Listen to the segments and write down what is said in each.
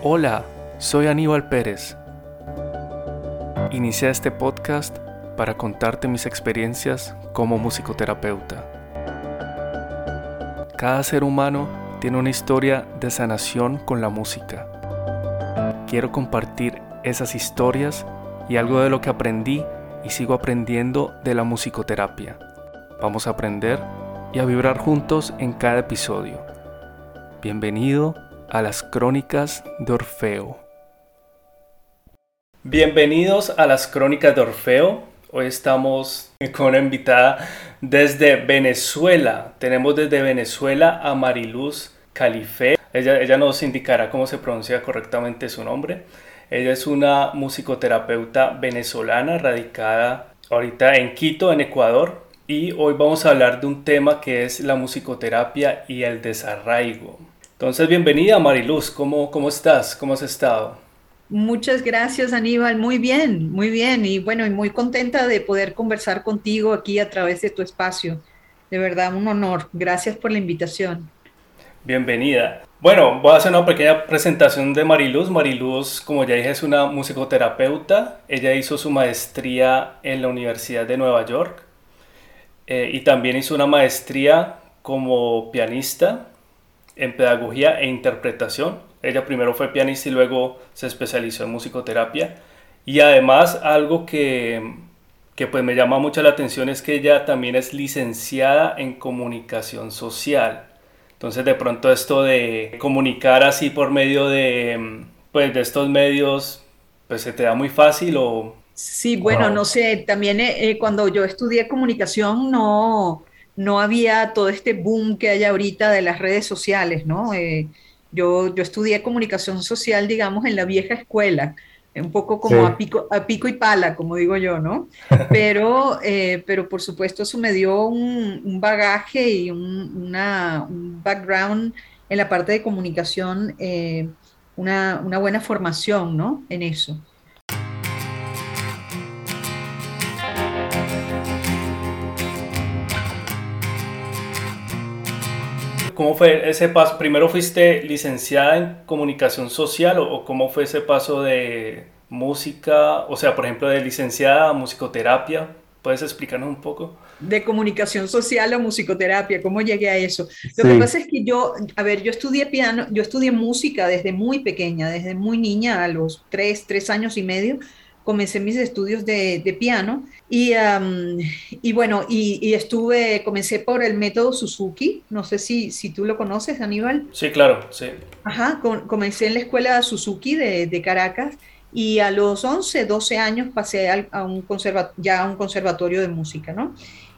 Hola, soy Aníbal Pérez. Inicié este podcast para contarte mis experiencias como musicoterapeuta. Cada ser humano tiene una historia de sanación con la música. Quiero compartir esas historias y algo de lo que aprendí y sigo aprendiendo de la musicoterapia. Vamos a aprender y a vibrar juntos en cada episodio. Bienvenido a las Crónicas de Orfeo. Bienvenidos a las Crónicas de Orfeo. Hoy estamos con una invitada desde Venezuela. Tenemos desde Venezuela a Mariluz Calife. Ella, ella nos indicará cómo se pronuncia correctamente su nombre. Ella es una musicoterapeuta venezolana radicada ahorita en Quito, en Ecuador. Y hoy vamos a hablar de un tema que es la musicoterapia y el desarraigo. Entonces, bienvenida Mariluz, ¿cómo, cómo estás? ¿Cómo has estado? Muchas gracias Aníbal, muy bien, muy bien y bueno, y muy contenta de poder conversar contigo aquí a través de tu espacio. De verdad, un honor. Gracias por la invitación. Bienvenida. Bueno, voy a hacer una pequeña presentación de Mariluz. Mariluz, como ya dije, es una musicoterapeuta. Ella hizo su maestría en la Universidad de Nueva York eh, y también hizo una maestría como pianista en pedagogía e interpretación. Ella primero fue pianista y luego se especializó en musicoterapia. Y además algo que, que pues me llama mucho la atención es que ella también es licenciada en comunicación social. Entonces de pronto esto de comunicar así por medio de, pues, de estos medios, pues se te da muy fácil o... Sí, bueno, no sé, también eh, eh, cuando yo estudié comunicación no, no había todo este boom que hay ahorita de las redes sociales, ¿no? Eh, yo, yo estudié comunicación social, digamos, en la vieja escuela, un poco como a, pico, a pico y pala, como digo yo, ¿no? Pero, eh, pero por supuesto eso me dio un, bagaje y un, background en la parte de comunicación, eh, una, una buena formación, ¿no? En eso. ¿Cómo fue ese paso? ¿Primero fuiste licenciada en comunicación social o, cómo fue ese paso de música, o sea, por ejemplo, de licenciada a musicoterapia? ¿Puedes explicarnos un poco? De comunicación social a musicoterapia, ¿cómo llegué a eso? Lo que pasa es que yo, a ver, yo estudié piano, yo estudié música desde muy pequeña, desde muy niña, a los tres, tres años y medio, comencé mis estudios de, piano y, y bueno, y, estuve, comencé por el método Suzuki, no sé si, si tú lo conoces, Aníbal. Sí, claro, sí. Ajá, comencé en la escuela Suzuki de, de, Caracas y a los 11, 12 años pasé a, un ya a un conservatorio de música, ¿no?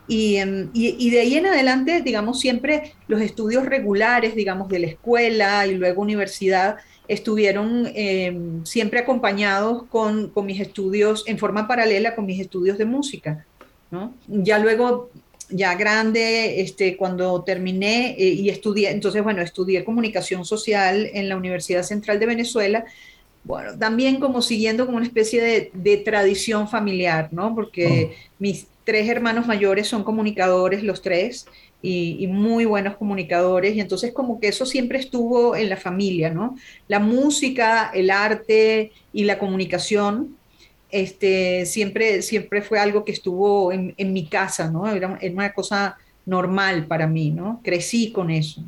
Y, y, y, de ahí en adelante, digamos, siempre los estudios regulares, digamos, de la escuela y luego universidad, estuvieron em, siempre acompañados con, con, mis estudios en forma paralela con mis estudios de música. ¿no? Ya luego, ya grande, este, cuando terminé eh, y estudié, entonces, bueno, estudié comunicación social en la Universidad Central de Venezuela. Bueno, también como siguiendo como una especie de, de tradición familiar, ¿no? Porque oh. mis tres hermanos mayores son comunicadores, los tres, y, muy buenos comunicadores, y entonces como que eso siempre estuvo en la familia, ¿no? La música, el arte y la comunicación, este, siempre, siempre fue algo que estuvo en, mi casa, ¿no? Era, una cosa normal para mí, ¿no? Crecí con eso.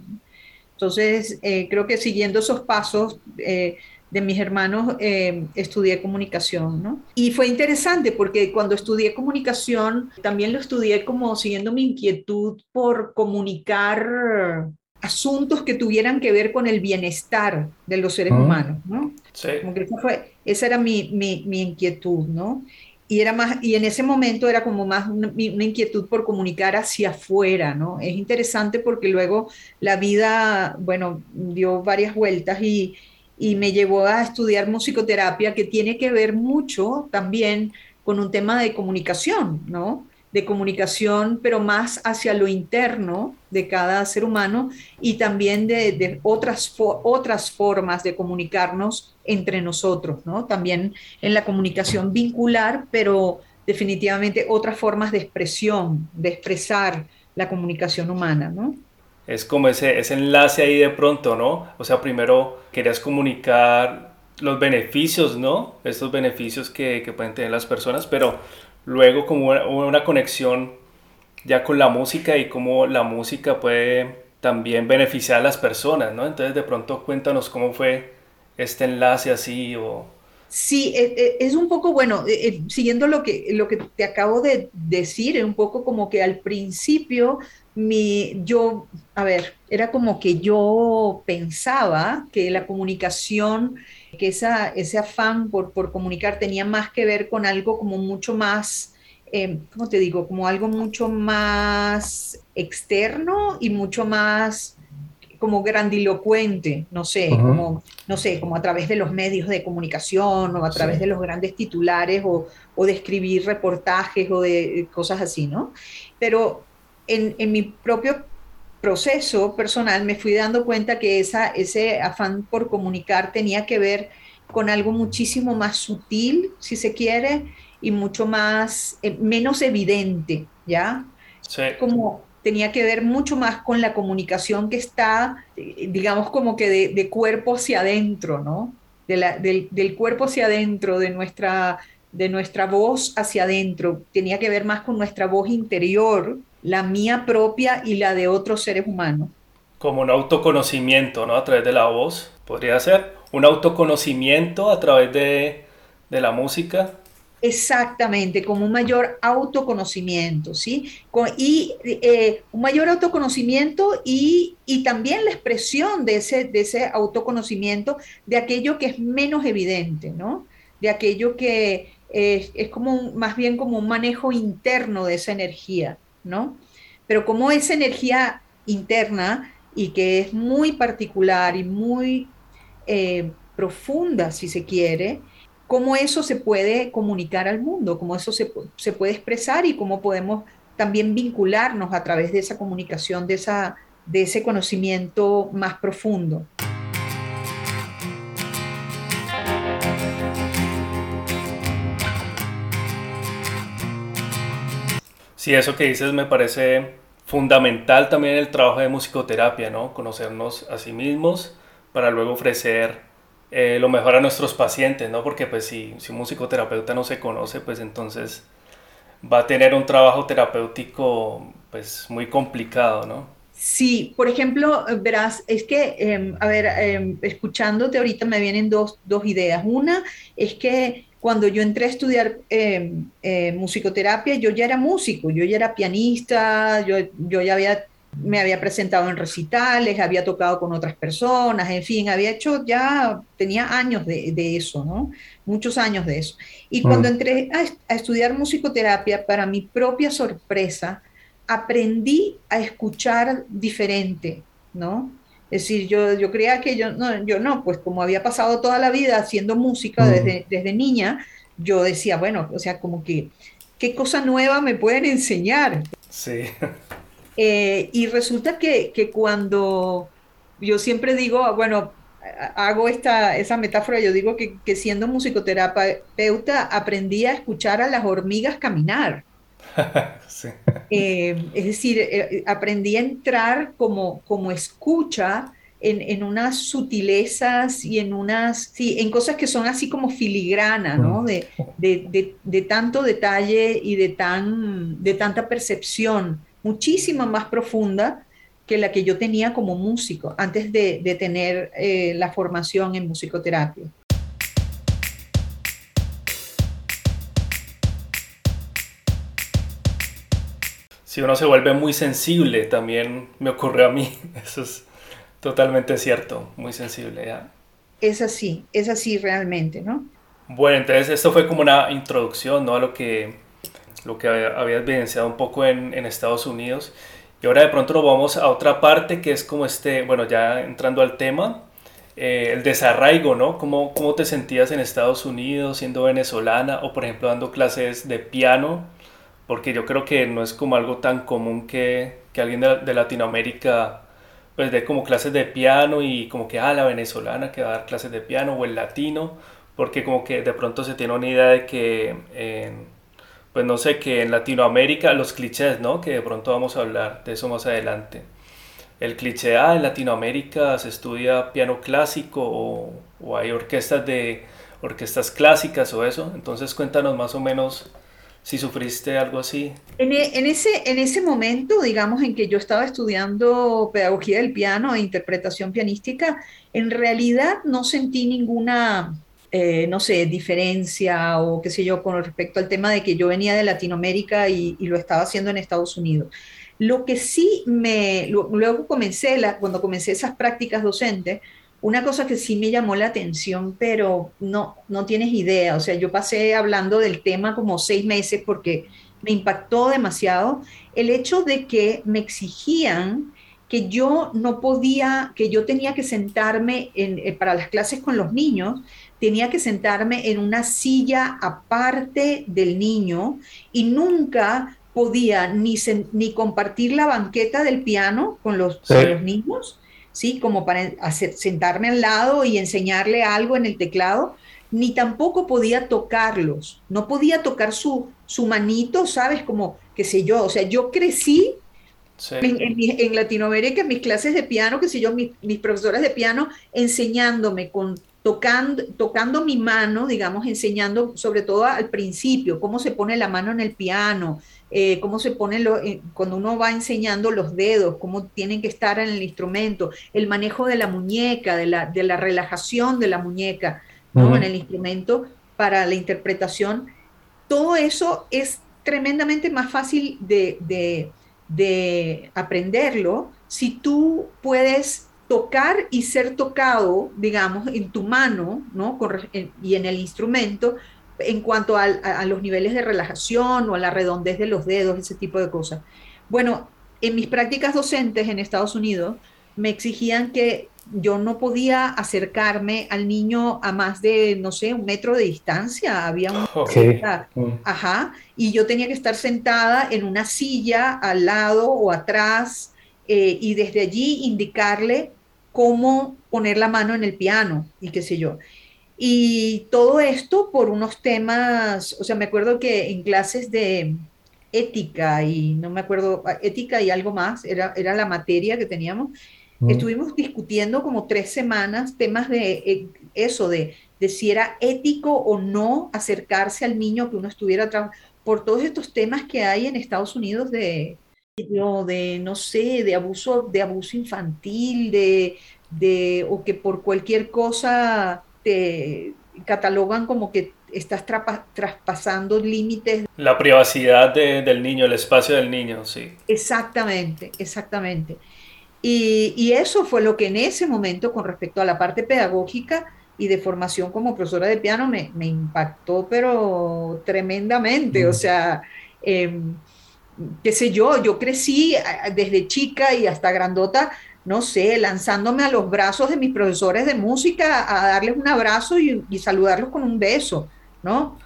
Entonces, eh, creo que siguiendo esos pasos, eh, de mis hermanos eh, estudié comunicación, ¿no? Y fue interesante porque cuando estudié comunicación también lo estudié como siguiendo mi inquietud por comunicar asuntos que tuvieran que ver con el bienestar de los seres mm. humanos, ¿no? Sí. Como que esa, fue, esa era mi, mi, mi, inquietud, ¿no? Y, era más, y en ese momento era como más una, una, inquietud por comunicar hacia afuera, ¿no? Es interesante porque luego la vida, bueno, dio varias vueltas y, y me llevó a estudiar musicoterapia que tiene que ver mucho también con un tema de comunicación, ¿no? De comunicación, pero más hacia lo interno de cada ser humano y también de, otras, otras formas de comunicarnos entre nosotros, ¿no? También en la comunicación vincular, pero definitivamente otras formas de expresión, de expresar la comunicación humana, ¿no? Es como ese, ese enlace ahí de pronto, ¿no? O sea, primero querías comunicar los beneficios, ¿no? Estos beneficios que, que pueden tener las personas, pero luego como una, conexión ya con la música y cómo la música puede también beneficiar a las personas, ¿no? Entonces de pronto cuéntanos cómo fue este enlace así o... Sí, e, e, es un poco, bueno, e, siguiendo lo que, lo que te acabo de decir, es un poco como que al principio mi, yo, a ver, era como que yo pensaba que la comunicación, que esa, ese afán por, por comunicar tenía más que ver con algo como mucho más, eh, ¿cómo te digo? Como algo mucho más externo y mucho más como grandilocuente, no sé, como, no sé, como a través de los medios de comunicación o a través de los grandes titulares o, o, de escribir reportajes o de cosas así, ¿no? Pero en, en, mi propio proceso personal me fui dando cuenta que esa, ese afán por comunicar tenía que ver con algo muchísimo más sutil, si se quiere, y mucho más, eh, menos evidente, ¿ya? Sí. Como tenía que ver mucho más con la comunicación que está, eh, digamos, como que de, de cuerpo hacia adentro, ¿no? De la, del, del, cuerpo hacia adentro, de nuestra, de nuestra voz hacia adentro. Tenía que ver más con nuestra voz interior, la mía propia y la de otros seres humanos. Como un autoconocimiento, ¿no? A través de la voz, podría ser. Un autoconocimiento a través de, de la música. Exactamente, como un mayor autoconocimiento, ¿sí? Y eh, un mayor autoconocimiento y, y, también la expresión de ese, de ese autoconocimiento de aquello que es menos evidente, ¿no? De aquello que es, es como un, más bien como un manejo interno de esa energía, ¿no? Pero como esa energía interna y que es muy particular y muy eh, profunda, si se quiere, cómo eso se puede comunicar al mundo, cómo eso se, se, puede expresar y cómo podemos también vincularnos a través de esa comunicación, de, esa, de ese conocimiento más profundo. Sí, eso que dices me parece fundamental también el trabajo de musicoterapia, ¿no? Conocernos a sí mismos para luego ofrecer eh, lo mejor a nuestros pacientes, ¿no? Porque pues si, si un musicoterapeuta no se conoce, pues entonces va a tener un trabajo terapéutico pues muy complicado, ¿no? Sí, por ejemplo, verás, es que, eh, a ver, eh, escuchándote ahorita me vienen dos, dos, ideas. Una es que cuando yo entré a estudiar em, eh, musicoterapia, yo ya era músico, yo ya era pianista, yo, yo ya había me había presentado en recitales, había tocado con otras personas, en fin, había hecho ya, tenía años de, de eso, ¿no? Muchos años de eso. Y cuando entré a, a, estudiar musicoterapia, para mi propia sorpresa, aprendí a escuchar diferente, ¿no? Es decir, yo, yo creía que yo no, yo no, pues como había pasado toda la vida haciendo música desde, desde niña, yo decía, bueno, o sea, como que, ¿qué cosa nueva me pueden enseñar? Sí. Eh, y resulta que, que, cuando yo siempre digo, bueno, hago esta, esa metáfora, yo digo que, que, siendo musicoterapeuta aprendí a escuchar a las hormigas caminar. sí. eh, es decir, eh, aprendí a entrar como, como escucha en, en, unas sutilezas y en unas, sí, en cosas que son así como filigrana, ¿no? De, de, de, de tanto detalle y de, tan, de tanta percepción muchísima más profunda que la que yo tenía como músico antes de, tener eh, la formación en musicoterapia. Si uno se vuelve muy sensible, también me ocurre a mí, eso es totalmente cierto, muy sensible. ¿ya? Es así, es así realmente, ¿no? Bueno, entonces esto fue como una introducción ¿no? a lo que lo que había evidenciado un poco en, en, Estados Unidos. Y ahora de pronto nos vamos a otra parte que es como este, bueno, ya entrando al tema, eh, el desarraigo, ¿no? ¿Cómo, ¿Cómo te sentías en Estados Unidos siendo venezolana o por ejemplo dando clases de piano? Porque yo creo que no es como algo tan común que, que alguien de, de Latinoamérica pues dé como clases de piano y como que, ah, la venezolana que va a dar clases de piano o el latino, porque como que de pronto se tiene una idea de que... Pues no sé, que en Latinoamérica los clichés, ¿no? Que de pronto vamos a hablar de eso más adelante. el cliché, ah, en Latinoamérica se estudia piano clásico o, o hay orquestas de orquestas clásicas o eso. Entonces cuéntanos más o menos si sufriste algo así. En, e, en, ese, en ese momento, digamos, en que yo estaba estudiando pedagogía del piano e interpretación pianística, en realidad no sentí ninguna, eh, no sé, diferencia o qué sé yo con respecto al tema de que yo venía de Latinoamérica y, y lo estaba haciendo en Estados Unidos. Lo que sí me, luego comencé, la, cuando comencé esas prácticas docentes, una cosa que sí me llamó la atención, pero no, no tienes idea, o sea, yo pasé hablando del tema como seis meses porque me impactó demasiado el hecho de que me exigían que yo no podía, que yo tenía que sentarme en, eh, para las clases con los niños, tenía que sentarme en una silla aparte del niño y nunca podía ni, ni compartir la banqueta del piano con los, con los niños, ¿sí? Como para hacer, sentarme al lado y enseñarle algo en el teclado, ni tampoco podía tocarlos, no podía tocar su, su manito, ¿sabes? Como, qué sé yo, o sea, yo crecí en, Latinoamérica, en mis clases de piano, qué sé yo, mis, mis profesores de piano enseñándome con tocando, tocando mi mano, digamos, enseñando sobre todo al principio cómo se pone la mano en el piano, eh, cómo se pone lo, eh, cuando uno va enseñando los dedos, cómo tienen que estar en el instrumento, el manejo de la muñeca, de la, de la relajación de la muñeca ¿no? en el instrumento para la interpretación. Todo eso es tremendamente más fácil de, de, de aprenderlo si tú puedes tocar y ser tocado, digamos, en tu mano, ¿no? y en el instrumento, en cuanto a, los niveles de relajación o a la redondez de los dedos, ese tipo de cosas. Bueno, en mis prácticas docentes en Estados Unidos me exigían que yo no podía acercarme al niño a más de, no sé, un metro de distancia. Había un... Mm. Ajá. Y yo tenía que estar sentada en una silla al lado o atrás eh, y desde allí indicarle cómo poner la mano en el piano y qué sé yo. Y todo esto por unos temas, o sea, me acuerdo que en clases de ética y no me acuerdo, ética y algo más, era, era la materia que teníamos, estuvimos discutiendo como tres semanas temas de eh, eso, de, de, si era ético o no acercarse al niño que uno estuviera por todos estos temas que hay en Estados Unidos de, de no sé, de abuso, de abuso infantil, de, de, o que por cualquier cosa te catalogan como que estás traspasando límites. La privacidad del niño, el espacio del niño, sí. Exactamente, exactamente. Y, eso fue lo que en ese momento, con respecto a la parte pedagógica y de formación como profesora de piano, me, impactó, pero tremendamente. O mm. sea, em, qué sé yo, yo crecí desde chica y hasta grandota no sé, lanzándome a los brazos de mis profesores de música a darles un abrazo y, saludarlos con un beso, ¿no?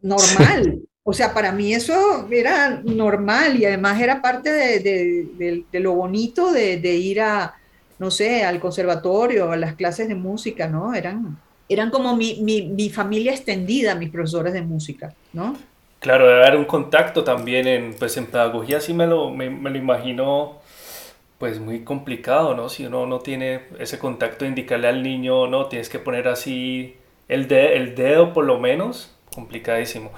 Normal. O sea, para mí eso era normal y además era parte de, lo bonito de, ir a, no sé, al conservatorio, a las clases de música, ¿no? Eran, eran como mi, familia extendida, mis profesores de música, ¿no? Claro, debe haber un contacto también en, pues en pedagogía, sí me lo, me lo imagino pues muy complicado, ¿no? Si uno no tiene ese contacto de indicarle al niño, no, tienes que poner así el, el dedo por lo menos, complicadísimo.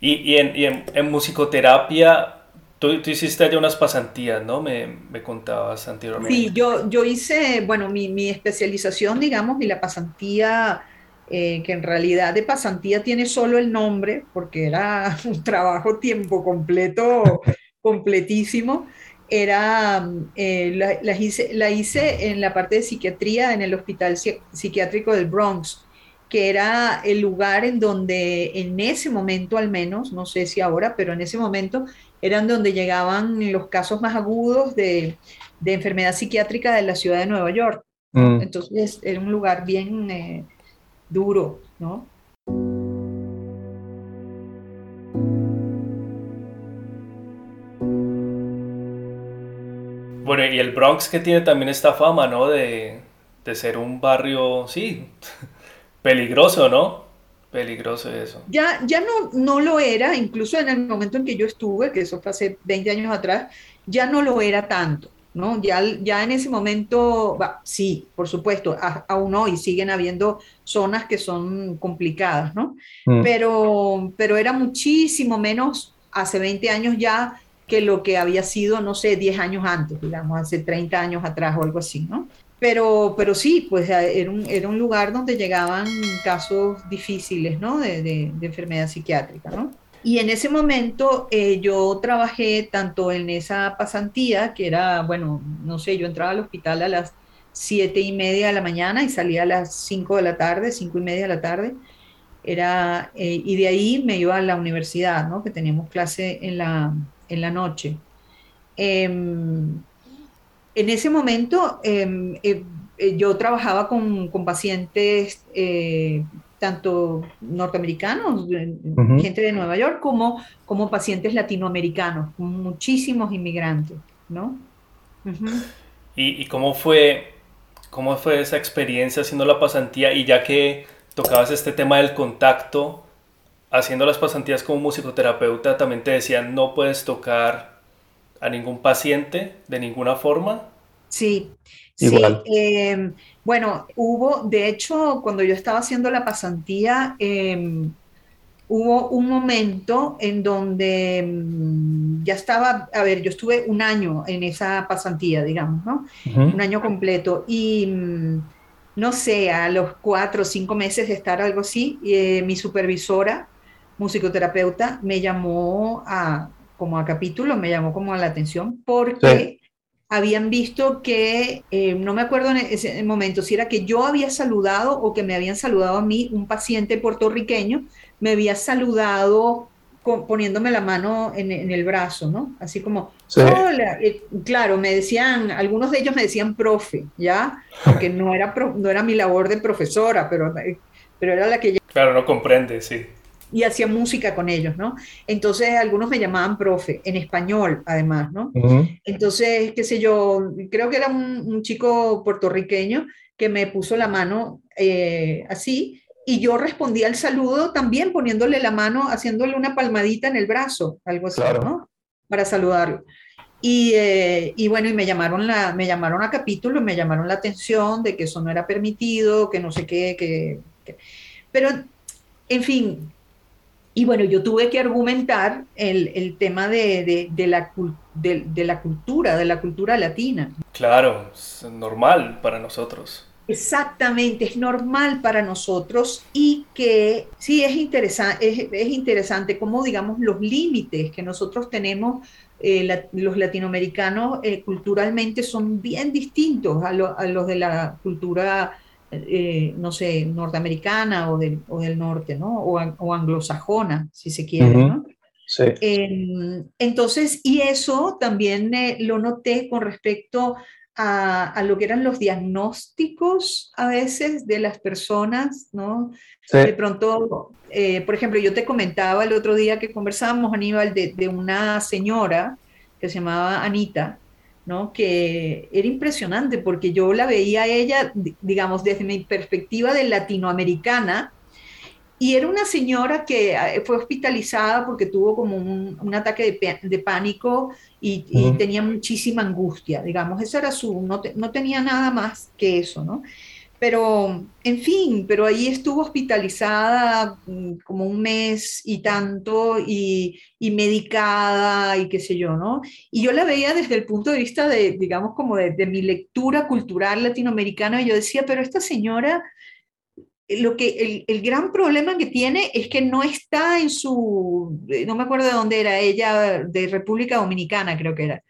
Y, y, en, y en, musicoterapia, tú, tú, hiciste allá unas pasantías, ¿no? Me, me, contabas anteriormente. Sí, yo, yo hice, bueno, mi, mi especialización, digamos, y la pasantía, eh, que en realidad de pasantía tiene solo el nombre, porque era un trabajo tiempo completo, completísimo era, eh, la, hice, la, hice, en la parte de psiquiatría en el Hospital Psiquiátrico del Bronx, que era el lugar en donde en ese momento al menos, no sé si ahora, pero en ese momento eran donde llegaban los casos más agudos de, de enfermedad psiquiátrica de la ciudad de Nueva York. Mm. Entonces era un lugar bien eh, duro, ¿no? Bueno, y el Bronx que tiene también esta fama, ¿no? De, ser un barrio, sí, peligroso, ¿no? Peligroso eso. Ya, ya no, no lo era, incluso en el momento en que yo estuve, que eso fue hace 20 años atrás, ya no lo era tanto, ¿no? Ya, ya en ese momento, sí, por supuesto, aún hoy siguen habiendo zonas que son complicadas, ¿no? Mm. Pero, pero era muchísimo menos hace 20 años ya que lo que había sido, no sé, 10 años antes, digamos, hace 30 años atrás o algo así, ¿no? Pero, pero sí, pues era un, era un lugar donde llegaban casos difíciles, ¿no? De, de, de enfermedad psiquiátrica, ¿no? Y en ese momento eh, yo trabajé tanto en esa pasantía, que era, bueno, no sé, yo entraba al hospital a las siete y media de la mañana y salía a las cinco de la tarde, cinco y media de la tarde. Era, eh, y de ahí me iba a la universidad, ¿no? Que teníamos clase en la, en la noche. Em, en ese momento em, eh, yo trabajaba con, con pacientes tanto norteamericanos, gente de Nueva York, como, como pacientes latinoamericanos, muchísimos inmigrantes, ¿no? ¿Y, cómo, fue, cómo fue esa experiencia haciendo la pasantía? Y ya que tocabas este tema del contacto, haciendo las pasantías como musicoterapeuta, también te decían no puedes tocar a ningún paciente de ninguna forma. Sí, Igual. sí. Em, bueno, hubo, de hecho, cuando yo estaba haciendo la pasantía, em, hubo un momento en donde em, ya estaba, a ver, yo estuve un año en esa pasantía, digamos, ¿no? Un año completo. Y mm, no sé, a los cuatro o cinco meses de estar algo así, eh, mi supervisora, musicoterapeuta, me llamó a, como a capítulo, me llamó como a la atención, porque habían visto que, eh, no me acuerdo en ese momento si era que yo había saludado o que me habían saludado a mí, un paciente puertorriqueño, me había saludado poniéndome la mano en, el brazo, ¿no? Así como, hola, eh, claro, me decían, algunos de ellos me decían profe, ¿ya? Porque no era, no era mi labor de profesora, pero, eh, pero era la que... Claro, no comprende, sí y hacía música con ellos, ¿no? Entonces algunos me llamaban profe, en español además, ¿no? Entonces, qué sé yo, creo que era un, chico puertorriqueño que me puso la mano eh, así y yo respondí al saludo también poniéndole la mano, haciéndole una palmadita en el brazo, algo así, ¿no? Para saludarlo. Y, eh, y, bueno, y me llamaron, la, me llamaron a capítulo, me llamaron la atención de que eso no era permitido, que no sé qué, que, que... pero en fin, y bueno, yo tuve que argumentar el, el tema de, de, la, de, la cultura, de la cultura latina. Claro, es normal para nosotros. Exactamente, es normal para nosotros y que sí es, interesante es, es interesante cómo, digamos, los límites que nosotros tenemos, eh, los latinoamericanos, eh, culturalmente son bien distintos a, a, los de la cultura eh, no sé, norteamericana o del, o del norte, ¿no? O, o, anglosajona, si se quiere, ¿no? Sí. Em, entonces, y eso también eh, lo noté con respecto a, a, lo que eran los diagnósticos a veces de las personas, ¿no? De pronto, eh, por ejemplo, yo te comentaba el otro día que conversábamos, Aníbal, de, de una señora que se llamaba Anita, ¿no? que era impresionante porque yo la veía a ella, digamos, desde mi perspectiva de latinoamericana, y era una señora que eh, fue hospitalizada porque tuvo como un, ataque de, pánico y, tenía muchísima angustia, digamos, eso era su, no, no tenía nada más que eso, ¿no? Pero, en fin, pero ahí estuvo hospitalizada mm, como un mes y tanto y, medicada y qué sé yo, ¿no? Y yo la veía desde el punto de vista de, digamos, como de, mi lectura cultural latinoamericana y yo decía, pero esta señora, lo que, el, el, gran problema que tiene es que no está en su, eh, no me acuerdo de dónde era ella, de República Dominicana creo que era,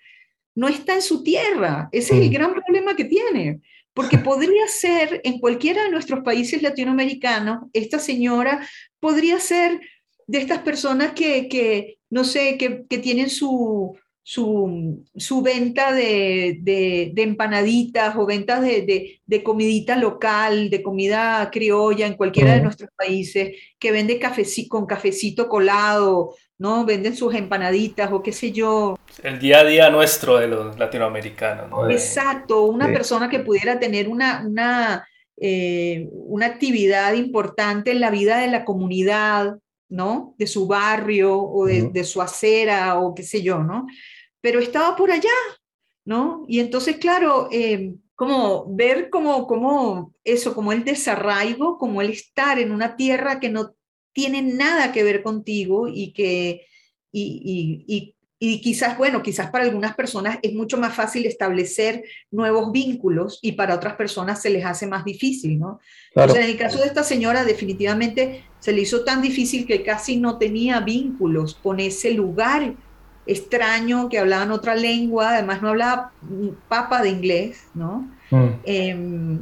no está en su tierra, ese es el mm. gran problema que tiene porque podría ser en cualquiera de nuestros países latinoamericanos, esta señora podría ser de estas personas que, no sé, que, tienen su, su, venta de, empanaditas o ventas de, de, comidita local, de comida criolla en cualquiera de nuestros países, que vende con cafecito colado ¿no? Venden sus empanaditas o qué sé yo. El día a día nuestro de los latinoamericanos, ¿no? Exacto, una persona que pudiera tener una, una, eh, una actividad importante en la vida de la comunidad, ¿no? De su barrio o de, de, su acera o qué sé yo, ¿no? Pero estaba por allá, ¿no? Y entonces, claro, eh, como ver como, como eso, como el desarraigo, como el estar en una tierra que no tiene nada que ver contigo y que, y, y, y, quizás, bueno, quizás para algunas personas es mucho más fácil establecer nuevos vínculos y para otras personas se les hace más difícil, ¿no? Entonces, en el caso de esta señora, definitivamente se le hizo tan difícil que casi no tenía vínculos con ese lugar extraño que hablaban otra lengua, además no hablaba papa de inglés, ¿no? Mm. Em,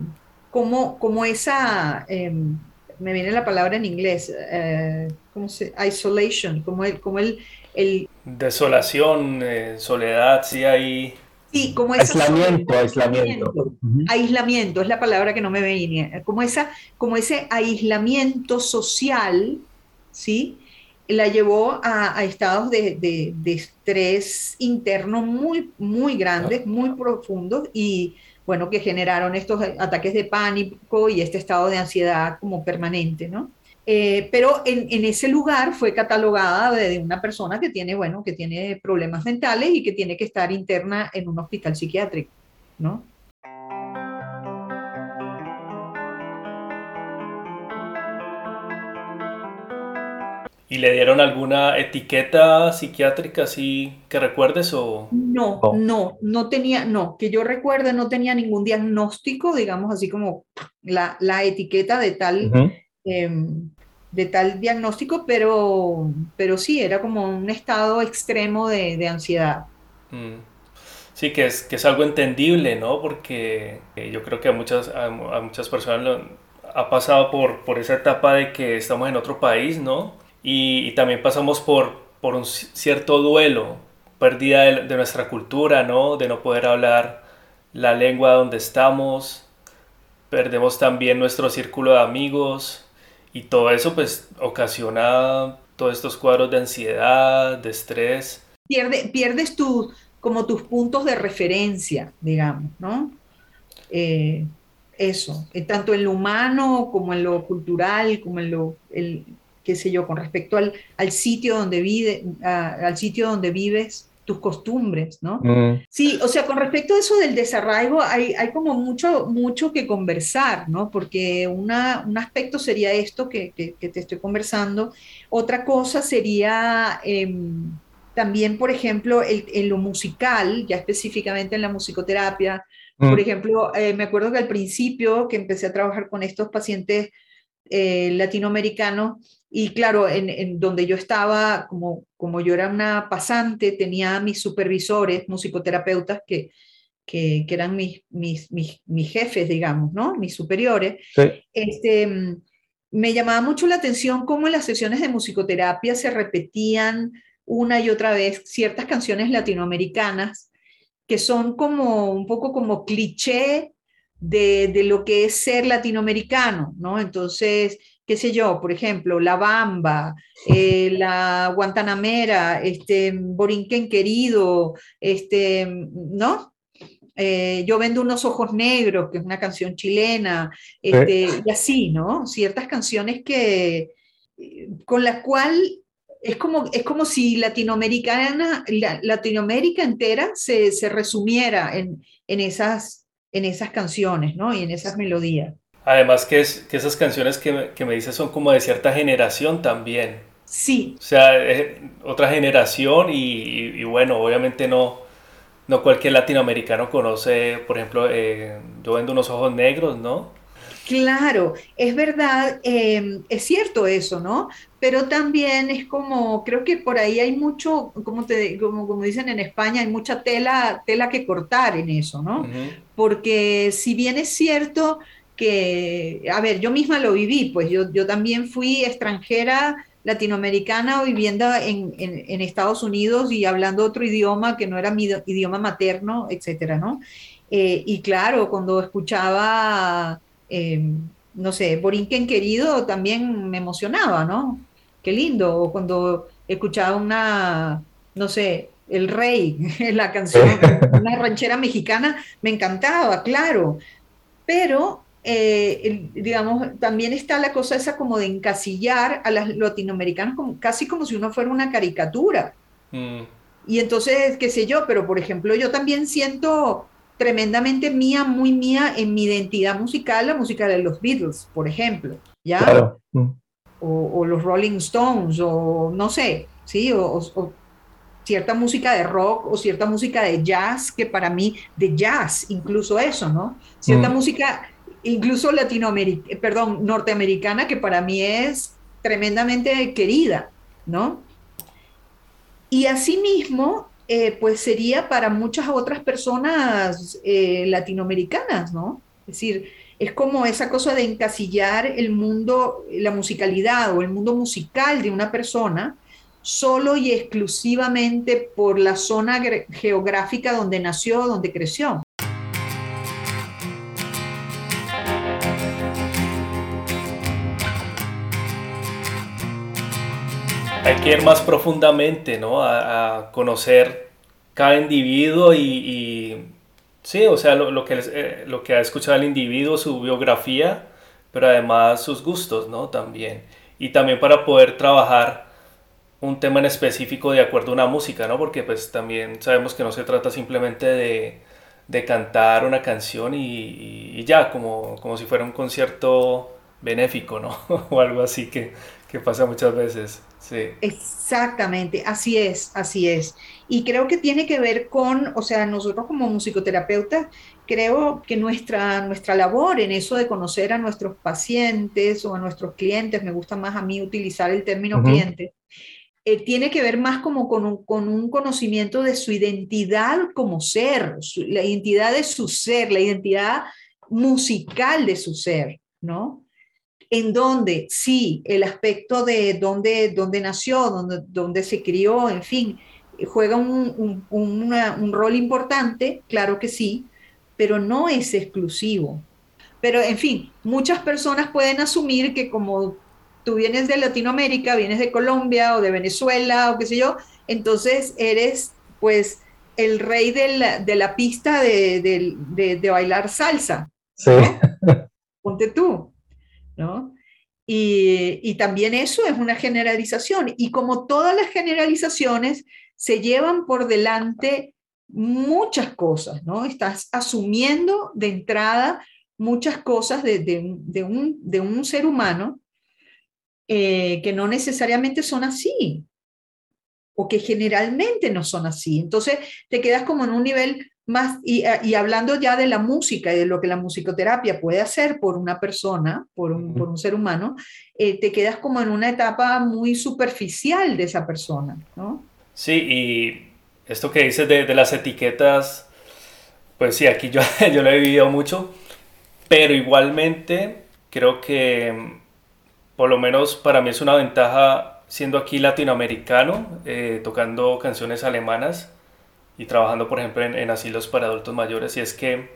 como, como esa, em, me viene la palabra en inglés, eh, ¿cómo se? Isolation, como el, como el, el Desolación, eh, soledad, sí hay... Sí, como aislamiento, aislamiento. Aislamiento, es la palabra que no me venía. Como, esa, como ese aislamiento social, ¿sí? la llevó a, estados de, estrés interno muy, muy grandes, muy profundos y bueno, que generaron estos ataques de pánico y este estado de ansiedad como permanente, ¿no? Eh, pero en, ese lugar fue catalogada de, una persona que tiene, bueno, que tiene problemas mentales y que tiene que estar interna en un hospital psiquiátrico, ¿no? ¿Y le dieron alguna etiqueta psiquiátrica así que recuerdes o...? No, no, no tenía, no, que yo recuerde no tenía ningún diagnóstico, digamos así como la, etiqueta de tal, em, de tal diagnóstico, pero, pero sí, era como un estado extremo de, ansiedad. Mm. Sí, que es, que es algo entendible, ¿no? Porque eh, yo creo que a muchas, a, muchas personas lo, ha pasado por, por esa etapa de que estamos en otro país, ¿no? Y, también pasamos por, por un cierto duelo, pérdida de, nuestra cultura, ¿no? De no poder hablar la lengua donde estamos, perdemos también nuestro círculo de amigos y todo eso pues ocasiona todos estos cuadros de ansiedad, de estrés. Pierde, pierdes tu, como tus puntos de referencia, digamos, ¿no? Eh, eso, eh, tanto en lo humano como en lo cultural, como en lo, el, qué sé yo, con respecto al, al sitio donde vive, al sitio donde vives, tus costumbres, ¿no? Mm. Sí, o sea, con respecto a eso del desarraigo, hay, hay como mucho, mucho que conversar, ¿no? Porque una, un aspecto sería esto que, que, te estoy conversando, otra cosa sería em, también, por ejemplo, en lo musical, ya específicamente en la musicoterapia, mm. por ejemplo, eh, me acuerdo que al principio que empecé a trabajar con estos pacientes eh, latinoamericanos, y claro, en, donde yo estaba, como, como yo era una pasante, tenía mis supervisores, musicoterapeutas, que, que, eran mis, mis, mis, jefes, digamos, ¿no? Mis superiores. Este, me llamaba mucho la atención cómo en las sesiones de musicoterapia se repetían una y otra vez ciertas canciones latinoamericanas que son como un poco como cliché de, de lo que es ser latinoamericano, ¿no? Entonces, qué sé yo, por ejemplo, La Bamba, eh, la Guantanamera, este, Borinquen querido, este, ¿no? Eh, yo vendo unos ojos negros, que es una canción chilena, este, y así, ¿no? Ciertas canciones que, con las cuales es como, es como si Latinoamericana, Latinoamérica entera se, se resumiera en, en, esas, en esas canciones, ¿no? Y en esas melodías. Además que, es, que esas canciones que, me, que me dices son como de cierta generación también. Sí. O sea, otra generación y, y, bueno, obviamente no, no cualquier latinoamericano conoce, por ejemplo, eh, Yo vendo unos ojos negros, ¿no? Claro, es verdad, em, es cierto eso, ¿no? Pero también es como, creo que por ahí hay mucho, como, te, como, como dicen en España, hay mucha tela, tela que cortar en eso, ¿no? Porque si bien es cierto que, a ver, yo misma lo viví, pues yo, yo también fui extranjera latinoamericana viviendo en, en, Estados Unidos y hablando otro idioma que no era mi idioma materno, etcétera, ¿no? Eh, y claro, cuando escuchaba, eh, no sé, Borinquen querido, también me emocionaba, ¿no? Qué lindo. O cuando escuchaba una, no sé, El Rey, la canción, una ranchera mexicana, me encantaba, claro. Pero eh, digamos, también está la cosa esa como de encasillar a los latinoamericanos como, casi como si uno fuera una caricatura. Mm. Y entonces, qué sé yo, pero por ejemplo, yo también siento tremendamente mía, muy mía en mi identidad musical, la música de los Beatles, por ejemplo, ¿ya? Claro. Mm. O, los Rolling Stones, o no sé, ¿sí? O, cierta música de rock o cierta música de jazz, que para mí, de jazz, incluso eso, ¿no? Cierta mm. música, incluso latinoamericana, perdón, norteamericana, que para mí es tremendamente querida, ¿no? Y asimismo, eh, pues sería para muchas otras personas eh, latinoamericanas, ¿no? Es decir, es como esa cosa de encasillar el mundo, la musicalidad o el mundo musical de una persona solo y exclusivamente por la zona geográfica donde nació, donde creció. Hay que ir más profundamente, ¿no? A, conocer cada individuo y, sí, o sea, lo, que, eh, lo que ha escuchado el individuo, su biografía, pero además sus gustos, ¿no? También. Y también para poder trabajar un tema en específico de acuerdo a una música, ¿no? Porque pues también sabemos que no se trata simplemente de, de cantar una canción y, y, ya, como, como si fuera un concierto benéfico, ¿no? o algo así que, que pasa muchas veces. Sí. Exactamente, así es, así es. Y creo que tiene que ver con, o sea, nosotros como musicoterapeutas, creo que nuestra, nuestra labor en eso de conocer a nuestros pacientes o a nuestros clientes, me gusta más a mí utilizar el término cliente, eh, tiene que ver más como con un, con un, conocimiento de su identidad como ser, la identidad de su ser, la identidad musical de su ser, ¿no? En donde sí, el aspecto de dónde, dónde nació, dónde, dónde se crió, en fin, juega un, un, rol importante, claro que sí, pero no es exclusivo. Pero, en fin, muchas personas pueden asumir que como tú vienes de Latinoamérica, vienes de Colombia o de Venezuela o qué sé yo, entonces eres pues el rey de la, de la pista de, de, de, bailar salsa. Sí. Ponte tú. ¿No? Y, también eso es una generalización. Y como todas las generalizaciones, se llevan por delante muchas cosas, ¿no? Estás asumiendo de entrada muchas cosas de, un, ser humano eh, que no necesariamente son así o que generalmente no son así. Entonces te quedas como en un nivel más, y, hablando ya de la música y de lo que la musicoterapia puede hacer por una persona, por un, ser humano, eh, te quedas como en una etapa muy superficial de esa persona, ¿no? Sí, y esto que dices de, las etiquetas, pues sí, aquí yo, yo lo he vivido mucho, pero igualmente creo que por lo menos para mí es una ventaja siendo aquí latinoamericano, eh, tocando canciones alemanas y trabajando, por ejemplo, en, asilos para adultos mayores, y es que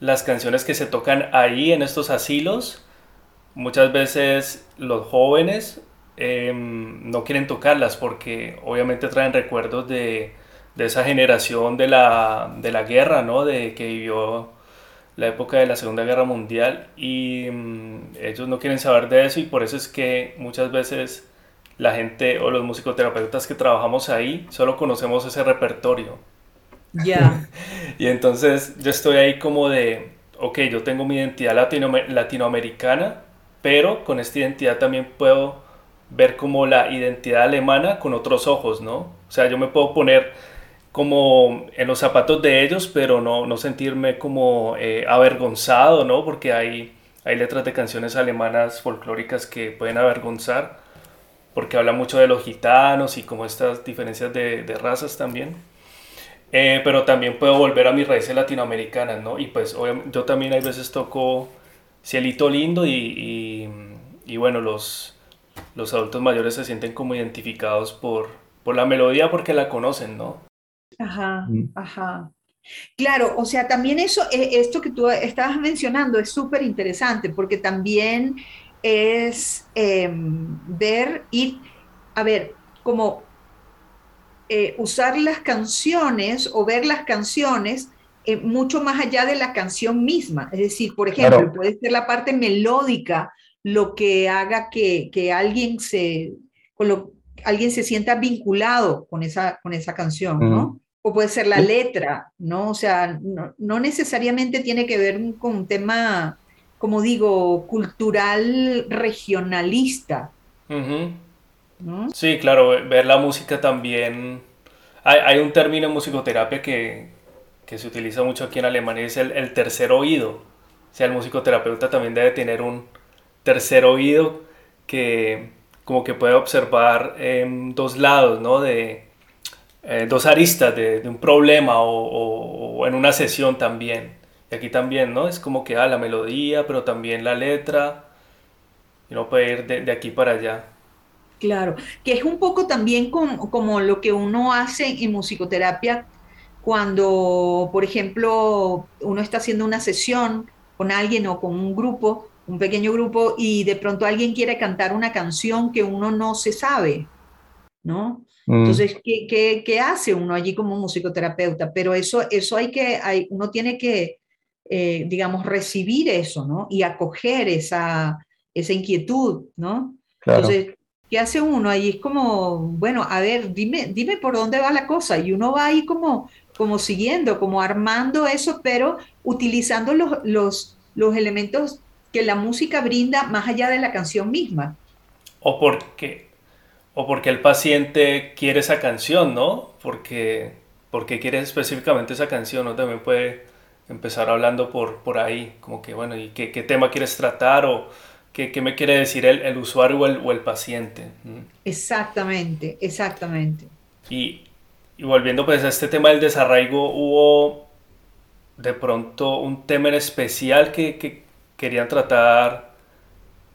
las canciones que se tocan ahí en estos asilos, muchas veces los jóvenes em, no quieren tocarlas porque obviamente traen recuerdos de, de esa generación de la, de la, guerra, ¿no? De que vivió la época de la Segunda Guerra Mundial y mm, ellos no quieren saber de eso y por eso es que muchas veces la gente o los musicoterapeutas que trabajamos ahí solo conocemos ese repertorio. Ya. y entonces yo estoy ahí como de, ok, yo tengo mi identidad latino latinoamericana, pero con esta identidad también puedo ver como la identidad alemana con otros ojos, ¿no? O sea, yo me puedo poner como en los zapatos de ellos, pero no, no sentirme como eh, avergonzado, ¿no? Porque hay, hay letras de canciones alemanas folclóricas que pueden avergonzar porque habla mucho de los gitanos y como estas diferencias de, de razas también. Eh, pero también puedo volver a mis raíces latinoamericanas, ¿no? Y pues yo también a veces toco Cielito Lindo y, y, y, bueno, los, los adultos mayores se sienten como identificados por, por la melodía porque la conocen, ¿no? Ajá, mm. ajá. Claro, o sea, también eso, eh, esto que tú estabas mencionando es súper interesante porque también es em, ver y, a ver, como eh, usar las canciones o ver las canciones eh, mucho más allá de la canción misma. Es decir, por ejemplo, puede ser la parte melódica lo que haga que, alguien se, alguien se sienta vinculado con esa, con esa canción, ¿no? O puede ser la letra, ¿no? O sea, no, necesariamente tiene que ver con un tema, como digo, cultural regionalista. Sí, claro, ver la música también. Hay, hay un término en musicoterapia que, que, se utiliza mucho aquí en Alemania, es el, el tercer oído. O sea, el musicoterapeuta también debe tener un tercer oído que como que puede observar em, dos lados, ¿no? De eh, dos aristas de, un problema o, en una sesión también. Y aquí también, ¿no? Es como que ah, la melodía, pero también la letra. Y uno puede ir de, aquí para allá. Claro, que es un poco también como lo que uno hace en musicoterapia cuando, por ejemplo, uno está haciendo una sesión con alguien o con un grupo un pequeño grupo y de pronto alguien quiere cantar una canción que uno no se sabe, ¿no? Mm. Entonces, ¿qué, qué, hace uno allí como musicoterapeuta? Pero eso, eso hay que, hay, uno tiene que, eh, digamos, recibir eso, ¿no? Y acoger esa, esa inquietud, ¿no? Entonces, ¿qué hace uno? Ahí es como, bueno, a ver, dime, dime por dónde va la cosa. Y uno va ahí como, como siguiendo, como armando eso, pero utilizando los, los, los elementos que la música brinda más allá de la canción misma. O porque, o porque el paciente quiere esa canción, ¿no? Porque, porque quiere específicamente esa canción, ¿no? También puede empezar hablando por, por ahí, como que, bueno, ¿y qué, qué tema quieres tratar? O qué, qué me quiere decir el, el usuario o el, o el paciente. Exactamente, exactamente. Y, y volviendo pues a este tema del desarraigo, ¿hubo de pronto un tema en especial que, que, querían tratar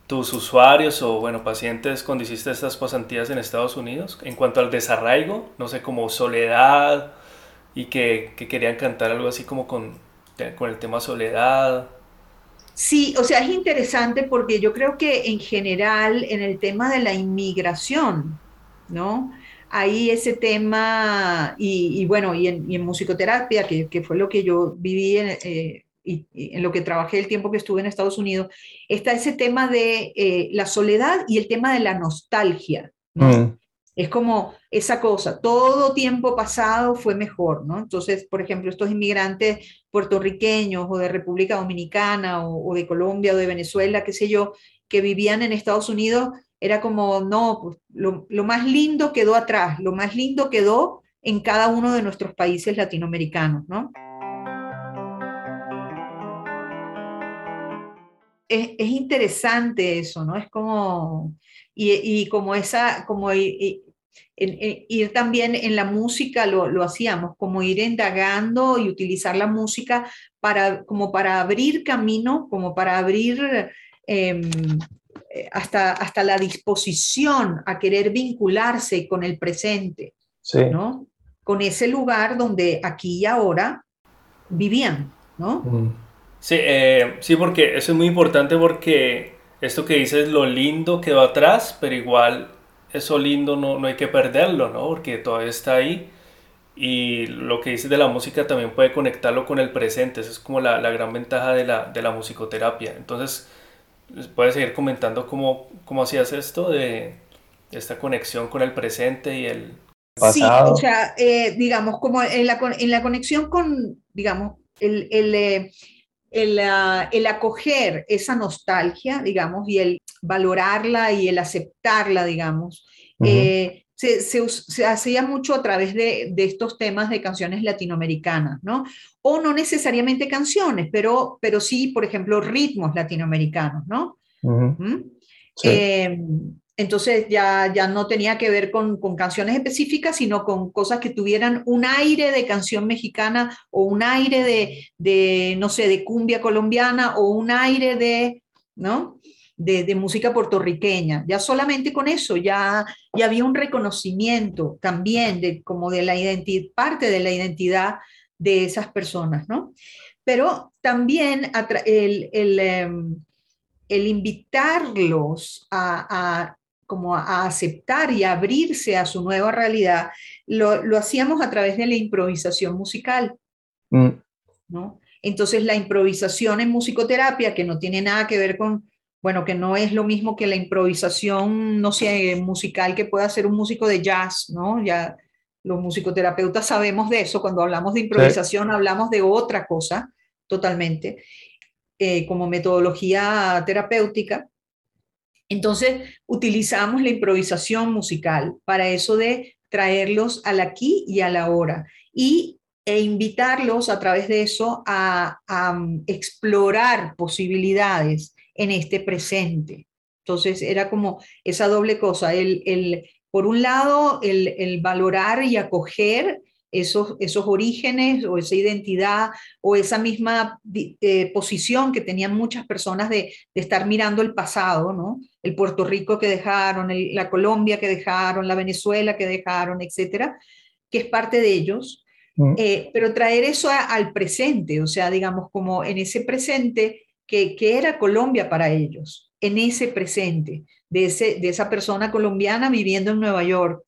tus usuarios o, bueno, pacientes cuando hiciste estas pasantías en Estados Unidos? En cuanto al desarraigo, no sé, como soledad y que, querían cantar algo así como con, con el tema soledad. Sí, o sea, es interesante porque yo creo que en general en el tema de la inmigración, ¿no? Ahí ese tema, y, bueno, y en, musicoterapia, que, que, fue lo que yo viví en, eh, y, en lo que trabajé el tiempo que estuve en Estados Unidos, está ese tema de eh, la soledad y el tema de la nostalgia. Mm. Es como esa cosa, todo tiempo pasado fue mejor, ¿no? Entonces, por ejemplo, estos inmigrantes puertorriqueños o de República Dominicana o, de Colombia o de Venezuela, qué sé yo, que vivían en Estados Unidos, era como, no, pues, lo, lo más lindo quedó atrás, lo más lindo quedó en cada uno de nuestros países latinoamericanos, ¿no? es, interesante eso, ¿no? Es como, y, como esa, como ir, también en la música lo, hacíamos, como ir indagando y utilizar la música para, como para abrir camino, como para abrir em, hasta, hasta la disposición a querer vincularse con el presente, ¿no? Con ese lugar donde aquí y ahora vivían, ¿no? Mm. Sí, eh, sí, porque eso es muy importante porque esto que dices, lo lindo quedó atrás, pero igual eso lindo no, no hay que perderlo, ¿no? Porque todavía está ahí. Y lo que dices de la música también puede conectarlo con el presente. Esa es como la, la gran ventaja de la, de la, musicoterapia. Entonces, puedes seguir comentando cómo, cómo hacías esto de esta conexión con el presente y el pasado. Sí, o sea, eh, digamos, como en la, en la conexión con, digamos, el, el eh, el, acoger esa nostalgia, digamos, y el valorarla y el aceptarla, digamos, eh, se, hacía mucho a través de, estos temas de canciones latinoamericanas, ¿no? O no necesariamente canciones, pero, pero sí, por ejemplo, ritmos latinoamericanos, ¿no? ¿Mm? Em, entonces ya, ya no tenía que ver con, canciones específicas, sino con cosas que tuvieran un aire de canción mexicana o un aire de, no sé, de cumbia colombiana o un aire de, ¿no? De, música puertorriqueña. Ya solamente con eso ya, ya había un reconocimiento también de como de la identidad, parte de la identidad de esas personas, ¿no? Pero también el, em, el invitarlos a, como a, aceptar y abrirse a su nueva realidad, lo, lo hacíamos a través de la improvisación musical. Mm. ¿no? Entonces la improvisación en musicoterapia, que no tiene nada que ver con, bueno, que no es lo mismo que la improvisación, no sé, musical que pueda ser un músico de jazz, ¿no? Ya los musicoterapeutas sabemos de eso, cuando hablamos de improvisación hablamos de otra cosa totalmente, eh, como metodología terapéutica. Entonces, utilizamos la improvisación musical para eso de traerlos al aquí y a la hora y, e invitarlos a través de eso a, mm, explorar posibilidades en este presente. Entonces era como esa doble cosa, el, por un lado, el, valorar y acoger esos, esos orígenes o esa identidad o esa misma eh, posición que tenían muchas personas de, de, estar mirando el pasado, ¿no? El Puerto Rico que dejaron, la Colombia que dejaron, la Venezuela que dejaron, etcétera, que es parte de ellos. Mm. Eh, pero traer eso al presente, o sea, digamos, como en ese presente que, era Colombia para ellos, en ese presente, de, ese, de esa persona colombiana viviendo en Nueva York,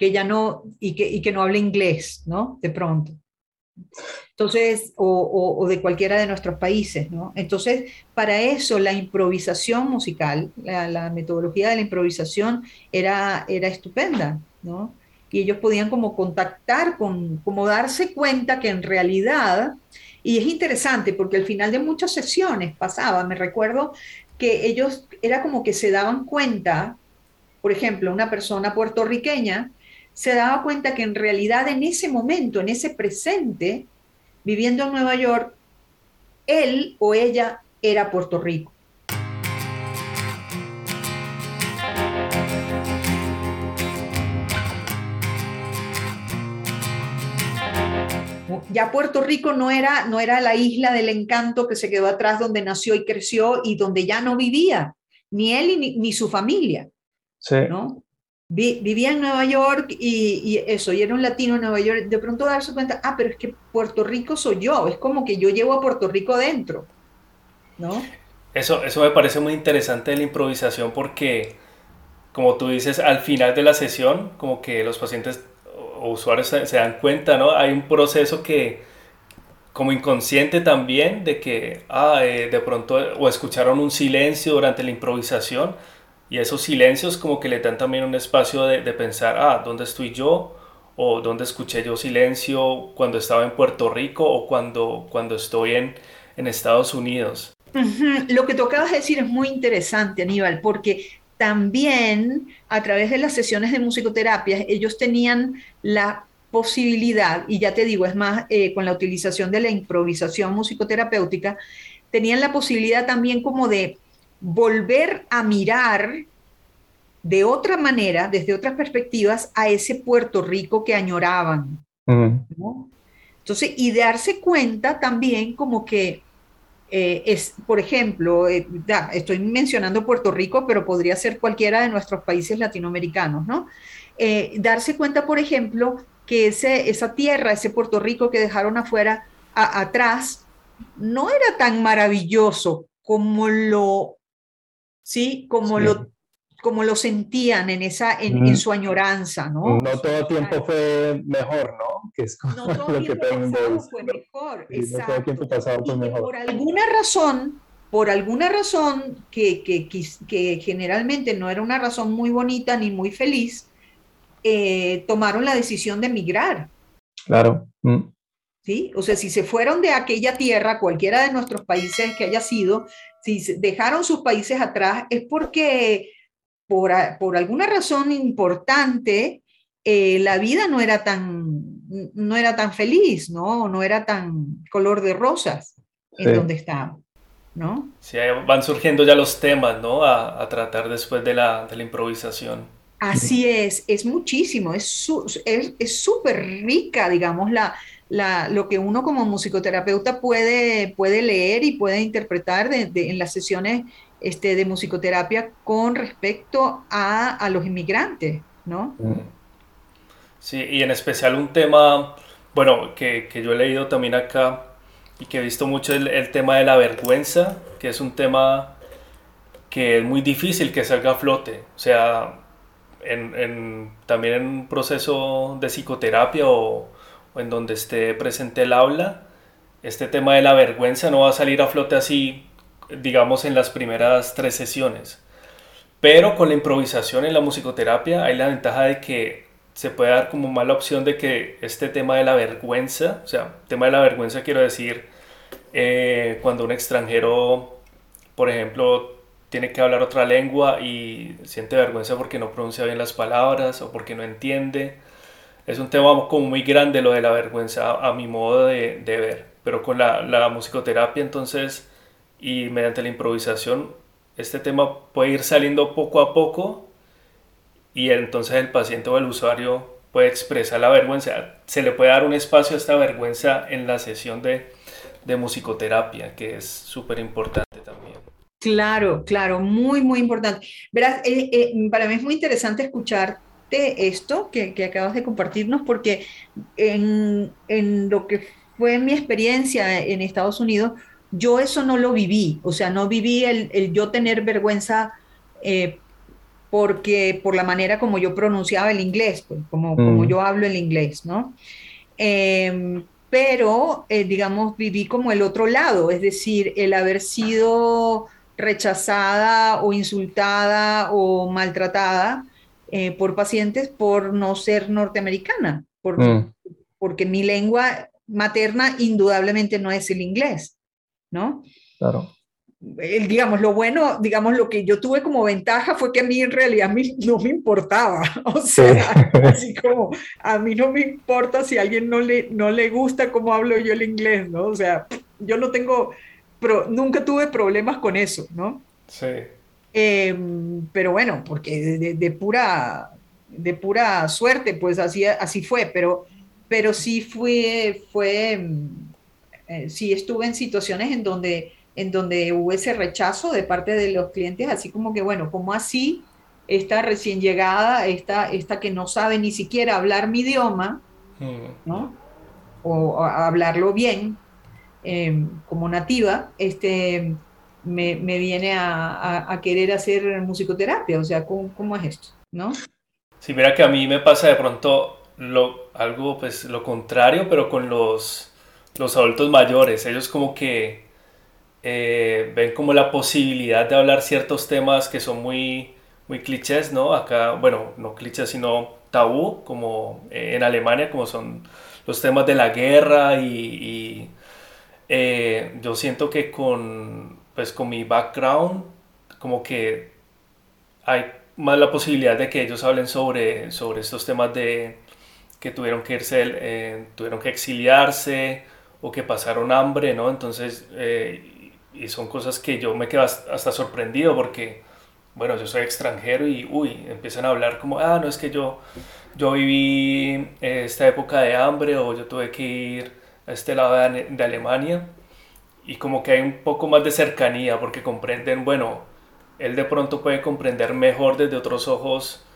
que ya no, y que, y que no habla inglés, ¿no? De pronto. Entonces, o, o, de cualquiera de nuestros países, ¿no? Entonces, para eso la improvisación musical, la, la, metodología de la improvisación era, era estupenda, ¿no? Y ellos podían como contactar con, como darse cuenta que en realidad y es interesante porque al final de muchas sesiones pasaba, me recuerdo que ellos era como que se daban cuenta, por ejemplo, una persona puertorriqueña se daba cuenta que en realidad en ese momento, en ese presente, viviendo en Nueva York, él o ella era Puerto Rico. ya Puerto Rico no era, no era la isla del encanto que se quedó atrás donde nació y creció y donde ya no vivía, ni él ni, su familia. ¿no? Vivía en Nueva York y, eso, y era un latino en Nueva York, de pronto darse cuenta, ah, pero es que Puerto Rico soy yo, es como que yo llevo a Puerto Rico dentro, ¿no? Eso, eso me parece muy interesante de la improvisación porque, como tú dices, al final de la sesión, como que los pacientes usuarios se, dan cuenta, ¿no? Hay un proceso que, como inconsciente también, de que, ah, eh, de pronto, o escucharon un silencio durante la improvisación, y esos silencios como que le dan también un espacio de, pensar, ah, ¿dónde estoy yo? o dónde escuché yo silencio cuando estaba en Puerto Rico o cuando, cuando estoy en, en Estados Unidos. Lo que tú acabas de decir es muy interesante, Aníbal, porque también a través de las sesiones de musicoterapia, ellos tenían la posibilidad, y ya te digo, es más, eh, con la utilización de la improvisación musicoterapéutica, tenían la posibilidad también como de volver a mirar de otra manera, desde otras perspectivas, a ese Puerto Rico que añoraban. Entonces, y darse cuenta también como que eh, es, por ejemplo, eh, estoy mencionando Puerto Rico, pero podría ser cualquiera de nuestros países latinoamericanos, ¿no? Eh, darse cuenta, por ejemplo, que ese, esa tierra, ese Puerto Rico que dejaron afuera, atrás, no era tan maravilloso como lo, sí, como lo como lo sentían en, esa, en, su añoranza, ¿no? No todo tiempo fue mejor, ¿no? Que es no todo lo tiempo que pasado fue mejor, exacto. No todo tiempo pasado fue mejor. Por alguna razón, por alguna razón que, que, que, generalmente no era una razón muy bonita ni muy feliz, eh, tomaron la decisión de emigrar. Claro. Mm. ¿Sí? O sea, si se fueron de aquella tierra, cualquiera de nuestros países que haya sido, si dejaron sus países atrás, es porque por, alguna razón importante, eh, la vida no era tan, no era tan feliz, ¿no? No era tan color de rosas en donde estaba, ¿no? Sí, van surgiendo ya los temas, ¿no? A, tratar después de la, de la, improvisación. Así es, es muchísimo, es súper es, rica, digamos, la, la, lo que uno como musicoterapeuta puede, puede leer y puede interpretar en las sesiones este, de musicoterapia con respecto a, los inmigrantes, ¿no? Sí, y en especial un tema, bueno, que, yo he leído también acá y que he visto mucho el, el, tema de la vergüenza, que es un tema que es muy difícil que salga a flote. O sea, en, también en un proceso de psicoterapia o, en donde esté presente el aula, este tema de la vergüenza no va a salir a flote así digamos, en las primeras tres sesiones. Pero con la improvisación en la musicoterapia hay la ventaja de que se puede dar como mala opción de que este tema de la vergüenza, o sea, tema de la vergüenza quiero decir, eh, cuando un extranjero, por ejemplo, tiene que hablar otra lengua y siente vergüenza porque no pronuncia bien las palabras o porque no entiende. Es un tema como muy grande lo de la vergüenza a, mi modo de, ver. Pero con la, musicoterapia entonces y mediante la improvisación, este tema puede ir saliendo poco a poco y entonces el paciente o el usuario puede expresar la vergüenza. Se le puede dar un espacio a esta vergüenza en la sesión de, de musicoterapia, que es súper importante también. Claro, claro, muy, muy importante. Verás, eh, eh, para mí es muy interesante esto que, que acabas de compartirnos, porque en, en, lo que fue mi experiencia en Estados Unidos, yo eso no lo viví, o sea, no viví el, el yo tener vergüenza eh, porque por la manera como yo pronunciaba el inglés, pues, como, como mm. yo hablo el inglés, ¿no? Em, pero, digamos, viví como el otro lado, es decir, el haber sido rechazada o insultada o maltratada eh, por pacientes por no ser norteamericana, mm. porque mi lengua materna indudablemente no es el inglés, ¿no? Claro. El, digamos, lo bueno, digamos, lo que yo tuve como ventaja fue que a mí en realidad no me importaba. O sea, así como a mí no me importa si a alguien no le, no le gusta cómo hablo yo el inglés, ¿no? O sea, yo no tengo, pero nunca tuve problemas con eso, ¿no? Sí. Em, pero bueno, porque de, pura, de pura suerte, pues así, así fue, pero, pero sí fue, fue em, eh, sí estuve en situaciones en donde, en donde hubo ese rechazo de parte de los clientes, así como que, bueno, ¿cómo así esta recién llegada, esta, esta que no sabe ni siquiera hablar mi idioma. ¿no? O, hablarlo bien, Em, como nativa, este, me, me viene a, querer hacer musicoterapia. O sea, ¿cómo, ¿cómo, es esto? ¿No? Sí, mira que a mí me pasa de pronto lo, algo, pues lo contrario, pero con los, los adultos mayores. Ellos como que eh, ven como la posibilidad de hablar ciertos temas que son muy, muy clichés, ¿no? Acá, bueno, no clichés, sino tabú, como eh, en Alemania, como son los temas de la guerra y eh, yo siento que con, pues, con mi background, como que hay más la posibilidad de que ellos hablen sobre, sobre estos temas de que tuvieron que irse, eh, tuvieron que exiliarse o que pasaron hambre, ¿no? Entonces, eh, y son cosas que yo me quedo hasta sorprendido porque, bueno, yo soy extranjero y, uy, empiezan a hablar como, ah, no es que yo, yo viví esta época de hambre o yo tuve que ir este lado de, Alemania y como que hay un poco más de cercanía porque comprenden, bueno, él de pronto puede comprender mejor desde otros ojos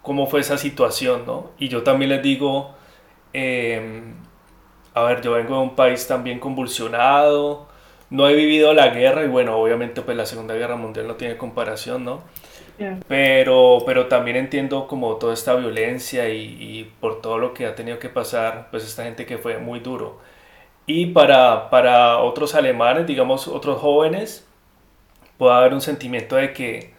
cómo fue esa situación, ¿no? Y yo también les digo, em, a ver, yo vengo de un país también convulsionado, no he vivido la guerra y bueno, obviamente pues la Segunda Guerra Mundial no tiene comparación, ¿no? Pero, pero también entiendo como toda esta violencia y, y, por todo lo que ha tenido que pasar, pues esta gente que fue muy duro. Y para, para otros alemanes, digamos otros jóvenes, puede haber un sentimiento de que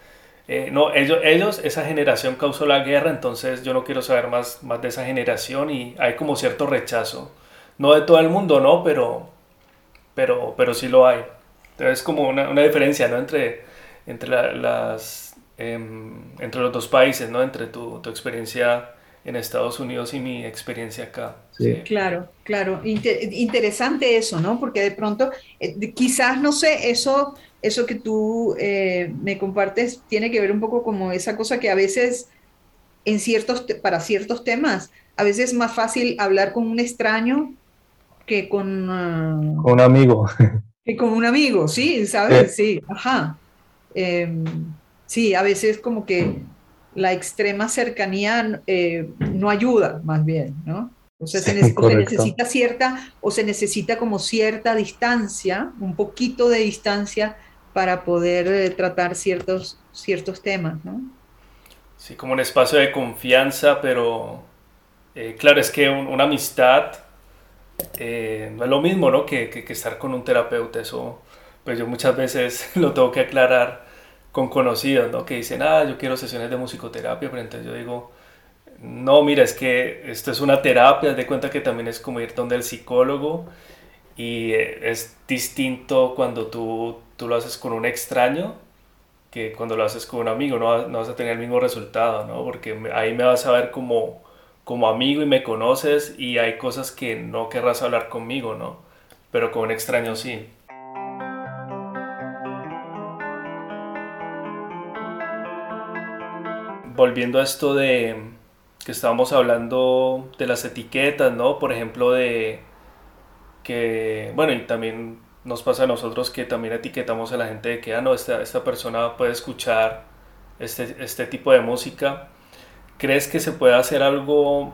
eh, no, ellos, ellos, esa generación causó la guerra, entonces yo no quiero saber más, más de esa generación y hay como cierto rechazo. No de todo el mundo, ¿no? Pero, pero, pero sí lo hay. Entonces como una, una diferencia, ¿no? Entre, entre las, Em, entre los dos países, ¿no? Entre tu, tu, experiencia en Estados Unidos y mi experiencia acá. Sí. Claro, claro. interesante eso, ¿no? Porque de pronto, eh, quizás, no sé, eso, eso que tú eh, me compartes tiene que ver un poco como esa cosa que a veces, en ciertos, para ciertos temas, a veces es más fácil hablar con un extraño que con... Uh, con un amigo. Que con un amigo, sí, ¿sabes? Sí, ajá. Eh, sí, a veces como que la extrema cercanía eh, no ayuda, más bien, ¿no? O sea, se, necesita cierta, o se necesita como cierta distancia, un poquito de distancia para poder eh, tratar ciertos, ciertos temas, ¿no? Sí, como un espacio de confianza, pero eh, claro, es que una amistad no es lo mismo, ¿no? Que, que, que, estar con un terapeuta, eso pues yo muchas veces lo tengo que aclarar con conocidos, ¿no? Que dicen, ah, yo quiero sesiones de musicoterapia, pero entonces yo digo, no, mira, es que esto es una terapia, de cuenta que también es como ir donde el psicólogo y eh, es distinto cuando tú, tú lo haces con un extraño que cuando lo haces con un amigo, no, no vas a tener el mismo resultado, ¿no? Porque ahí me vas a ver como, como amigo y me conoces y hay cosas que no querrás hablar conmigo, ¿no? Pero con un extraño sí. Volviendo a esto de que estábamos hablando de las etiquetas, ¿no? Por ejemplo, de que, bueno, y también nos pasa a nosotros que también etiquetamos a la gente de que, ah, no, esta, esta persona puede escuchar este, este tipo de música. ¿Crees que se puede hacer algo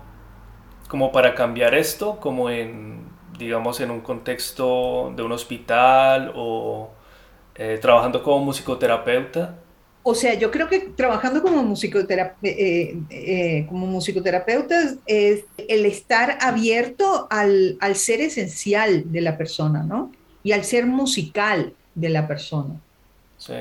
como para cambiar esto, como en, digamos, en un contexto de un hospital o eh, trabajando como musicoterapeuta? O sea, yo creo que trabajando como, musicoterapeuta, eh, eh, como musicoterapeutas es el estar abierto al, ser esencial de la persona, ¿no? Y al ser musical de la persona. Sí.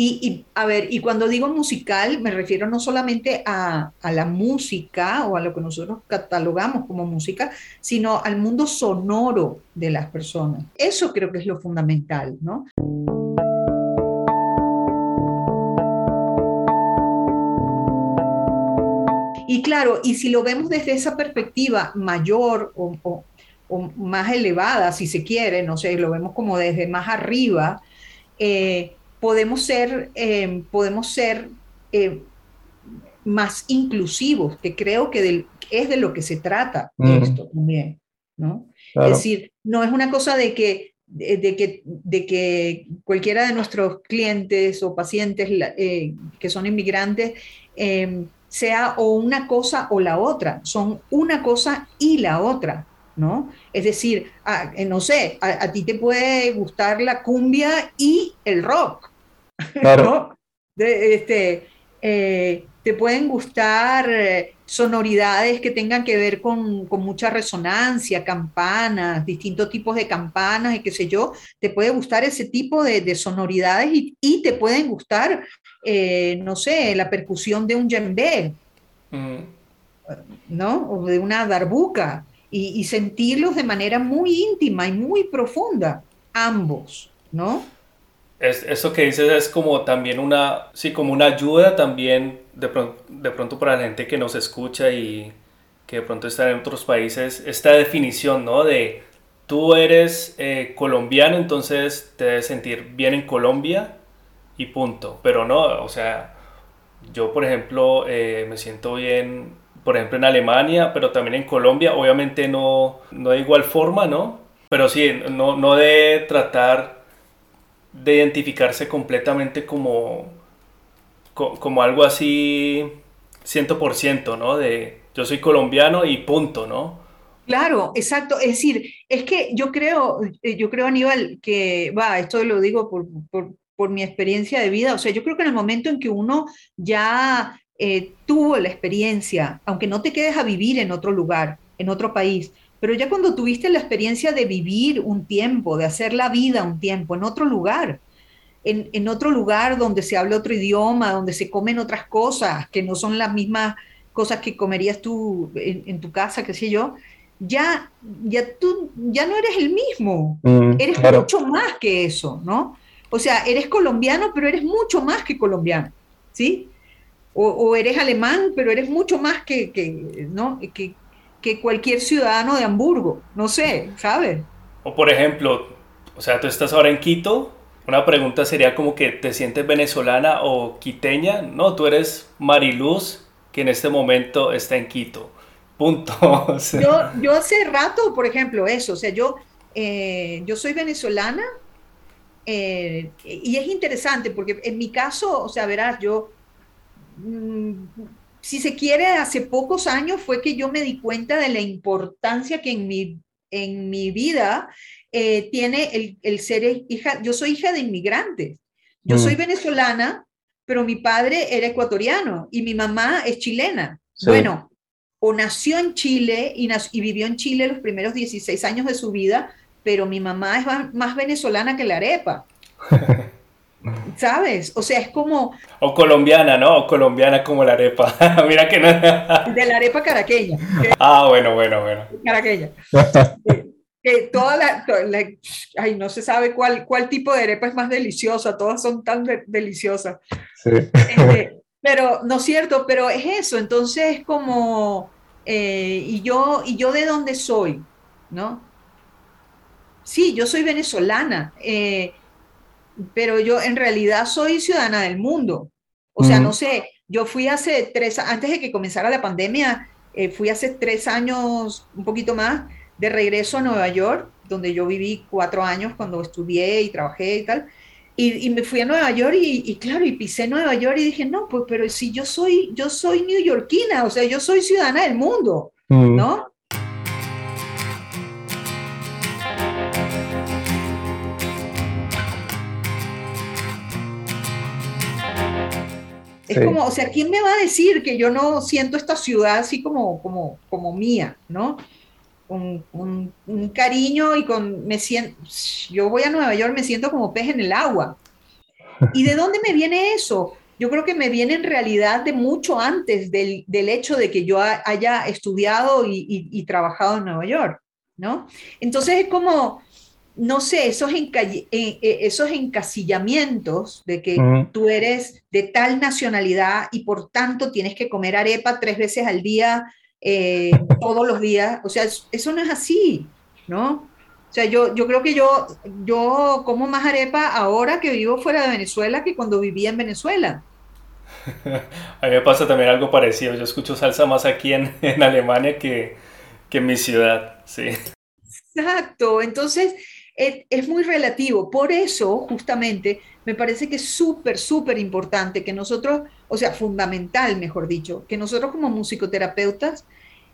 Y, a ver, y cuando digo musical, me refiero no solamente a, a, la música o a lo que nosotros catalogamos como música, sino al mundo sonoro de las personas. Eso creo que es lo fundamental, ¿no? Y claro, y si lo vemos desde esa perspectiva mayor o, más elevada, si se quiere, no sé, lo vemos como desde más arriba, eh, podemos ser, eh, podemos ser eh, más inclusivos, que creo que es de lo que se trata esto también, ¿no? Es decir, no es una cosa de que, de, que, de que cualquiera de nuestros clientes o pacientes que son inmigrantes sea o una cosa o la otra, son una cosa y la otra, ¿no? Es decir, eh, no sé, a, ti te puede gustar la cumbia y el rock, claro. De, este, eh, te pueden gustar eh, sonoridades que tengan que ver con, mucha resonancia, campanas, distintos tipos de campanas y qué sé yo, te puede gustar ese tipo de, sonoridades y, te pueden gustar, eh, no sé, la percusión de un djembe, ¿no? O de una darbuca, y, y sentirlos de manera muy íntima y muy profunda, ambos, ¿no? Es, eso que dices es como también una, sí, como una ayuda también de pronto, de pronto para la gente que nos escucha y que de pronto está en otros países, esta definición, ¿no? De tú eres eh, colombiano, entonces te debes sentir bien en Colombia y punto. Pero no, o sea, yo por ejemplo eh, me siento bien, por ejemplo en Alemania, pero también en Colombia, obviamente no, no de igual forma, ¿no? Pero sí, no, no de tratar de identificarse completamente como, como algo así 100%, ¿no? De yo soy colombiano y punto, ¿no? Claro, exacto. Es decir, es que yo creo, eh, yo creo, Aníbal, que, va, esto lo digo por, por, mi experiencia de vida, o sea, yo creo que en el momento en que uno ya eh, tuvo la experiencia, aunque no te quedes a vivir en otro lugar, en otro país, pero ya cuando tuviste la experiencia de vivir un tiempo, de hacer la vida un tiempo en otro lugar, en, otro lugar donde se habla otro idioma, donde se comen otras cosas que no son las mismas cosas que comerías tú en, tu casa, qué sé yo, ya, ya tú ya no eres el mismo, mm, eres mucho más que eso, ¿no? O sea, eres colombiano, pero eres mucho más que colombiano, ¿sí? O, eres alemán, pero eres mucho más que, que ¿no? que, que cualquier ciudadano de Hamburgo, no sé, ¿sabes? O por ejemplo, o sea, tú estás ahora en Quito, una pregunta sería como que te sientes venezolana o quiteña, no, tú eres Mariluz que en este momento está en Quito, punto. yo, yo hace rato, por ejemplo, eso, o sea, yo, eh, yo soy venezolana eh, y es interesante porque en mi caso, o sea, verás, yo... Mm, si se quiere, hace pocos años fue que yo me di cuenta de la importancia que en mi, en mi vida eh, tiene el, ser hija, yo soy hija de inmigrantes. Yo soy mm. venezolana, pero mi padre era ecuatoriano y mi mamá es chilena. Bueno, o nació en Chile y, y, vivió en Chile los primeros 16 años de su vida, pero mi mamá es más, venezolana que la arepa. ¿Sabes? O sea, es como... O colombiana, ¿no? O colombiana como la arepa. Mira que no... De la arepa caraqueña. Ah, bueno, bueno, bueno. Caraqueña. que toda la, Ay, no se sabe cuál, cuál tipo de arepa es más deliciosa. Todas son tan deliciosas. Sí. Este, pero, no es cierto, pero es eso. Entonces, es como... Eh, y, yo, ¿Y yo de dónde soy? ¿No? Sí, yo soy venezolana. Eh, pero yo en realidad soy ciudadana del mundo. O sea, no sé, yo fui hace tres, antes de que comenzara la pandemia, eh, fui hace tres años, un poquito más, de regreso a Nueva York, donde yo viví cuatro años cuando estudié y trabajé y tal. Y, me fui a Nueva York y, claro, y pisé Nueva York y dije, no, pues, pero si yo soy, yo soy neoyorquina, o sea, yo soy ciudadana del mundo, ¿no? Es como, o sea, ¿quién me va a decir que yo no siento esta ciudad así como, como, como mía, ¿no? Un, un, cariño y con, me siento, yo voy a Nueva York, me siento como pez en el agua. ¿Y de dónde me viene eso? Yo creo que me viene en realidad de mucho antes del, del hecho de que yo haya estudiado y, y, trabajado en Nueva York, ¿no? Entonces es como, no sé, esos, eh, eh, esos encasillamientos de que tú eres de tal nacionalidad y por tanto tienes que comer arepa tres veces al día, eh, todos los días, o sea, eso no es así, ¿no? O sea, yo, yo creo que yo, yo como más arepa ahora que vivo fuera de Venezuela que cuando vivía en Venezuela. A mí me pasa también algo parecido. Yo escucho salsa más aquí en, en Alemania que, que en mi ciudad, sí. Exacto. Entonces, es, muy relativo. Por eso, justamente, me parece que es súper, súper importante que nosotros, o sea, fundamental, mejor dicho, que nosotros como musicoterapeutas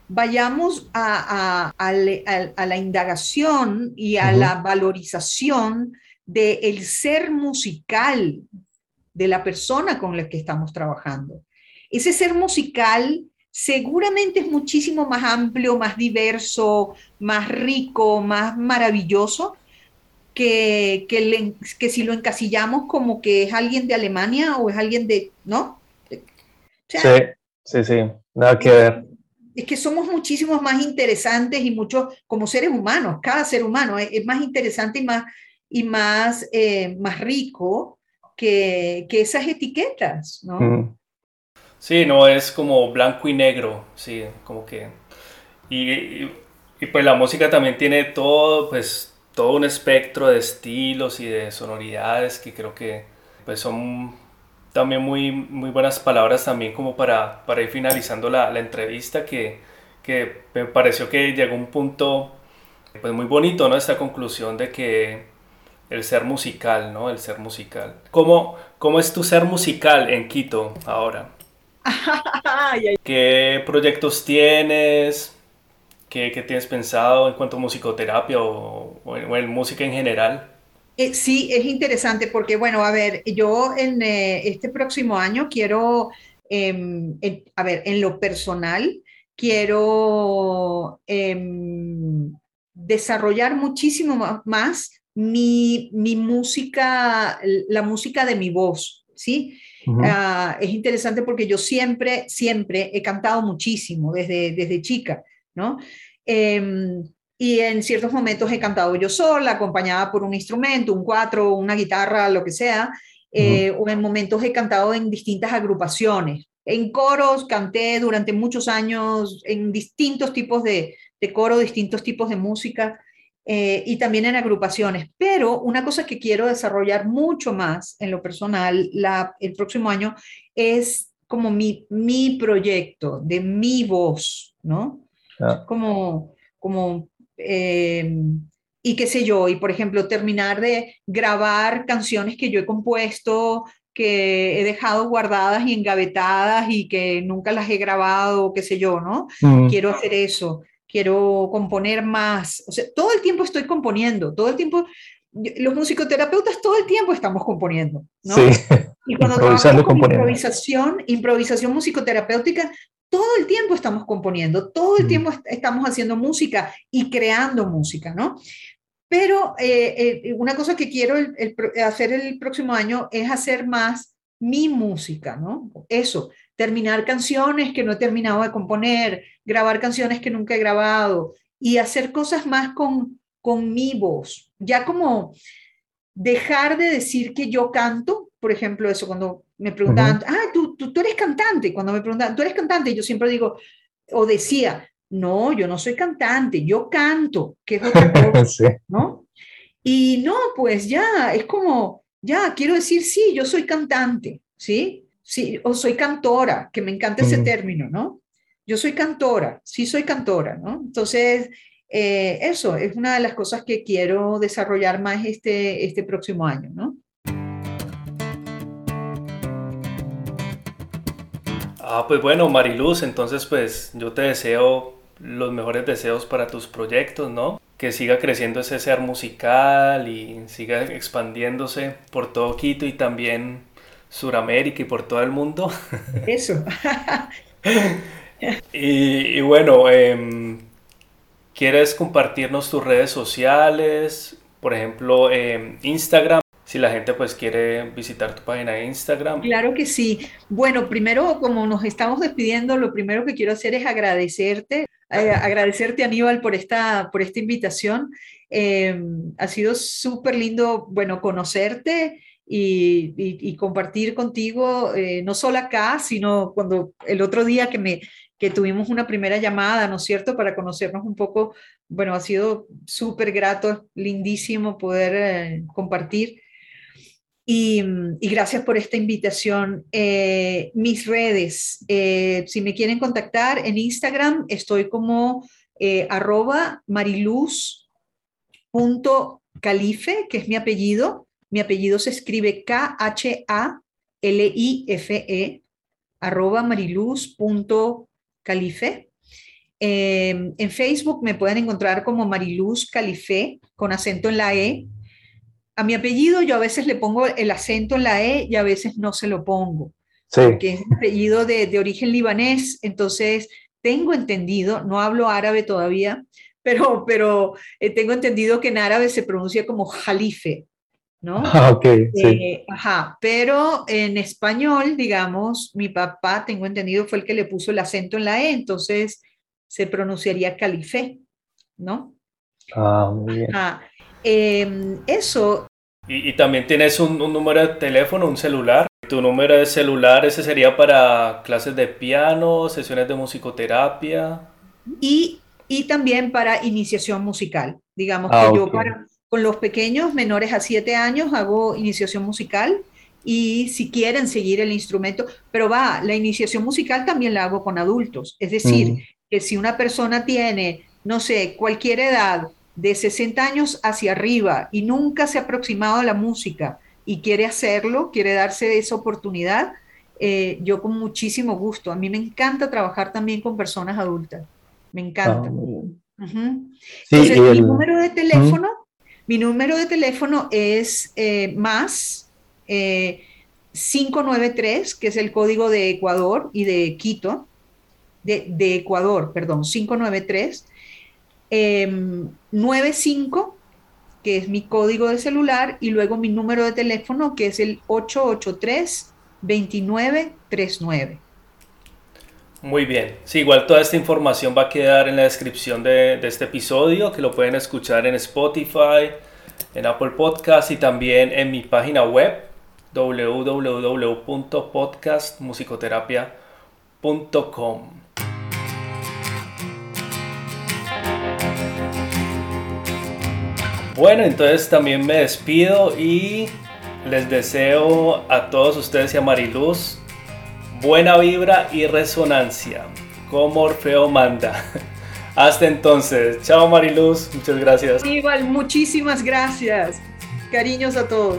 vayamos a, la indagación y a la valorización del ser musical de la persona con la que estamos trabajando. Ese ser musical seguramente es muchísimo más amplio, más diverso, más rico, más maravilloso que, que, que, si lo encasillamos como que es alguien de Alemania o es alguien de, ¿no? sí, sí, sí, nada que ver. Es que somos muchísimos más interesantes y muchos como seres humanos, cada ser humano es, más interesante y más, y más, eh, más rico que, que, esas etiquetas, ¿no? Mm. Sí, no es como blanco y negro, sí, como que... Y, y, y pues la música también tiene todo, pues todo un espectro de estilos y de sonoridades que creo que pues son también muy, muy buenas palabras también como para, para ir finalizando la, la entrevista que, que, me pareció que llegó un punto pues muy bonito, ¿no? Esta conclusión de que el ser musical, ¿no? El ser musical. ¿Cómo, cómo es tu ser musical en Quito ahora? ¿Qué proyectos tienes? ¿Qué, tienes pensado en cuanto a musicoterapia o, en, música en general? Eh, sí, es interesante porque, bueno, a ver, yo en eh, este próximo año quiero, em, a ver, en lo personal, quiero em, desarrollar muchísimo más mi, mi, música, la música de mi voz, ¿sí? Ah, es interesante porque yo siempre, siempre he cantado muchísimo desde, desde chica, ¿no? Em, y en ciertos momentos he cantado yo sola, acompañada por un instrumento, un cuatro, una guitarra, lo que sea, eh, o en momentos he cantado en distintas agrupaciones. En coros canté durante muchos años en distintos tipos de, de coro, distintos tipos de música eh, y también en agrupaciones. Pero una cosa que quiero desarrollar mucho más en lo personal la, el próximo año es como mi, mi proyecto de mi voz, ¿no? Ah. Como, como eh, y qué sé yo, y por ejemplo, terminar de grabar canciones que yo he compuesto, que he dejado guardadas y engavetadas y que nunca las he grabado, qué sé yo, ¿no? Mm. Quiero hacer eso, quiero componer más, o sea, todo el tiempo estoy componiendo, todo el tiempo, los musicoterapeutas todo el tiempo estamos componiendo, ¿no? Sí. Y cuando trabajamos con improvisación, improvisación musicoterapéutica, todo el tiempo estamos componiendo, todo el mm. tiempo estamos haciendo música y creando música, ¿no? Pero eh, eh, una cosa que quiero hacer el próximo año es hacer más mi música, ¿no? Eso, terminar canciones que no he terminado de componer, grabar canciones que nunca he grabado y hacer cosas más con, con mi voz. Ya como dejar de decir que yo canto, por ejemplo, eso cuando me preguntaban, ah, tú, tú, tú, eres cantante, cuando me preguntan, tú eres cantante, yo siempre digo, o decía, no, yo no soy cantante, yo canto, que es otra cosa, ¿no? Y no, pues ya, es como, ya, quiero decir, sí, yo soy cantante, ¿sí? Sí, o soy cantora, que me encanta ese término, ¿no? Yo soy cantora, sí soy cantora, ¿no? Entonces, eh, eso es una de las cosas que quiero desarrollar más este, este próximo año, ¿no? Ah, pues bueno, Mariluz, entonces pues yo te deseo los mejores deseos para tus proyectos, ¿no? Que siga creciendo ese ser musical y siga expandiéndose por todo Quito y también Suramérica y por todo el mundo. Eso. y, bueno, em, ¿quieres compartirnos tus redes sociales? Por ejemplo, em, Instagram si la gente pues quiere visitar tu página de Instagram. Claro que sí. Bueno, primero, como nos estamos despidiendo, lo primero que quiero hacer es agradecerte, eh, agradecerte Aníbal por esta, por esta invitación. Em, ha sido súper lindo, bueno, conocerte y, compartir contigo, eh, no solo acá, sino cuando el otro día que me que tuvimos una primera llamada, ¿no es cierto?, para conocernos un poco. Bueno, ha sido súper grato, lindísimo poder eh, compartir. Y, gracias por esta invitación. Eh, mis redes, eh, si me quieren contactar en Instagram, estoy como eh, arroba mariluz.calife, que es mi apellido. Mi apellido se escribe K-H-A-L-I-F-E, arroba mariluz.calife. en Facebook me pueden encontrar como Mariluz Calife, con acento en la E a mi apellido yo a veces le pongo el acento en la E y a veces no se lo pongo, sí. porque es un apellido de, origen libanés, entonces tengo entendido, no hablo árabe todavía, pero, pero eh, tengo entendido que en árabe se pronuncia como jalife, ¿no? Ah, ok, sí. Eh, ajá, pero en español, digamos, mi papá, tengo entendido, fue el que le puso el acento en la E, entonces se pronunciaría calife, ¿no? Ah, muy bien. Em, eso. Y, también tienes un, número de teléfono, un celular. Tu número de celular, ese sería para clases de piano, sesiones de musicoterapia. Y, y también para iniciación musical. Digamos ah, que yo para, con los pequeños menores a 7 años hago iniciación musical y si quieren seguir el instrumento, pero va, la iniciación musical también la hago con adultos. Es decir, mm. que si una persona tiene, no sé, cualquier edad, de 60 años hacia arriba y nunca se ha aproximado a la música y quiere hacerlo, quiere darse esa oportunidad, eh, yo con muchísimo gusto. A mí me encanta trabajar también con personas adultas. Me encanta. Ah, Entonces, mi número de teléfono, mi número de teléfono es eh, más 593, eh, que es el código de Ecuador y de Quito, de, de Ecuador, perdón, 593 95, em, que es mi código de celular, y luego mi número de teléfono, que es el 883-2939. Muy bien. Sí, igual toda esta información va a quedar en la descripción de, de, este episodio, que lo pueden escuchar en Spotify, en Apple Podcast y también en mi página web www.podcastmusicoterapia.com. Bueno, entonces también me despido y les deseo a todos ustedes y a Mariluz buena vibra y resonancia, como Orfeo manda. Hasta entonces, chao Mariluz, muchas gracias. Igual, muchísimas gracias. Cariños a todos.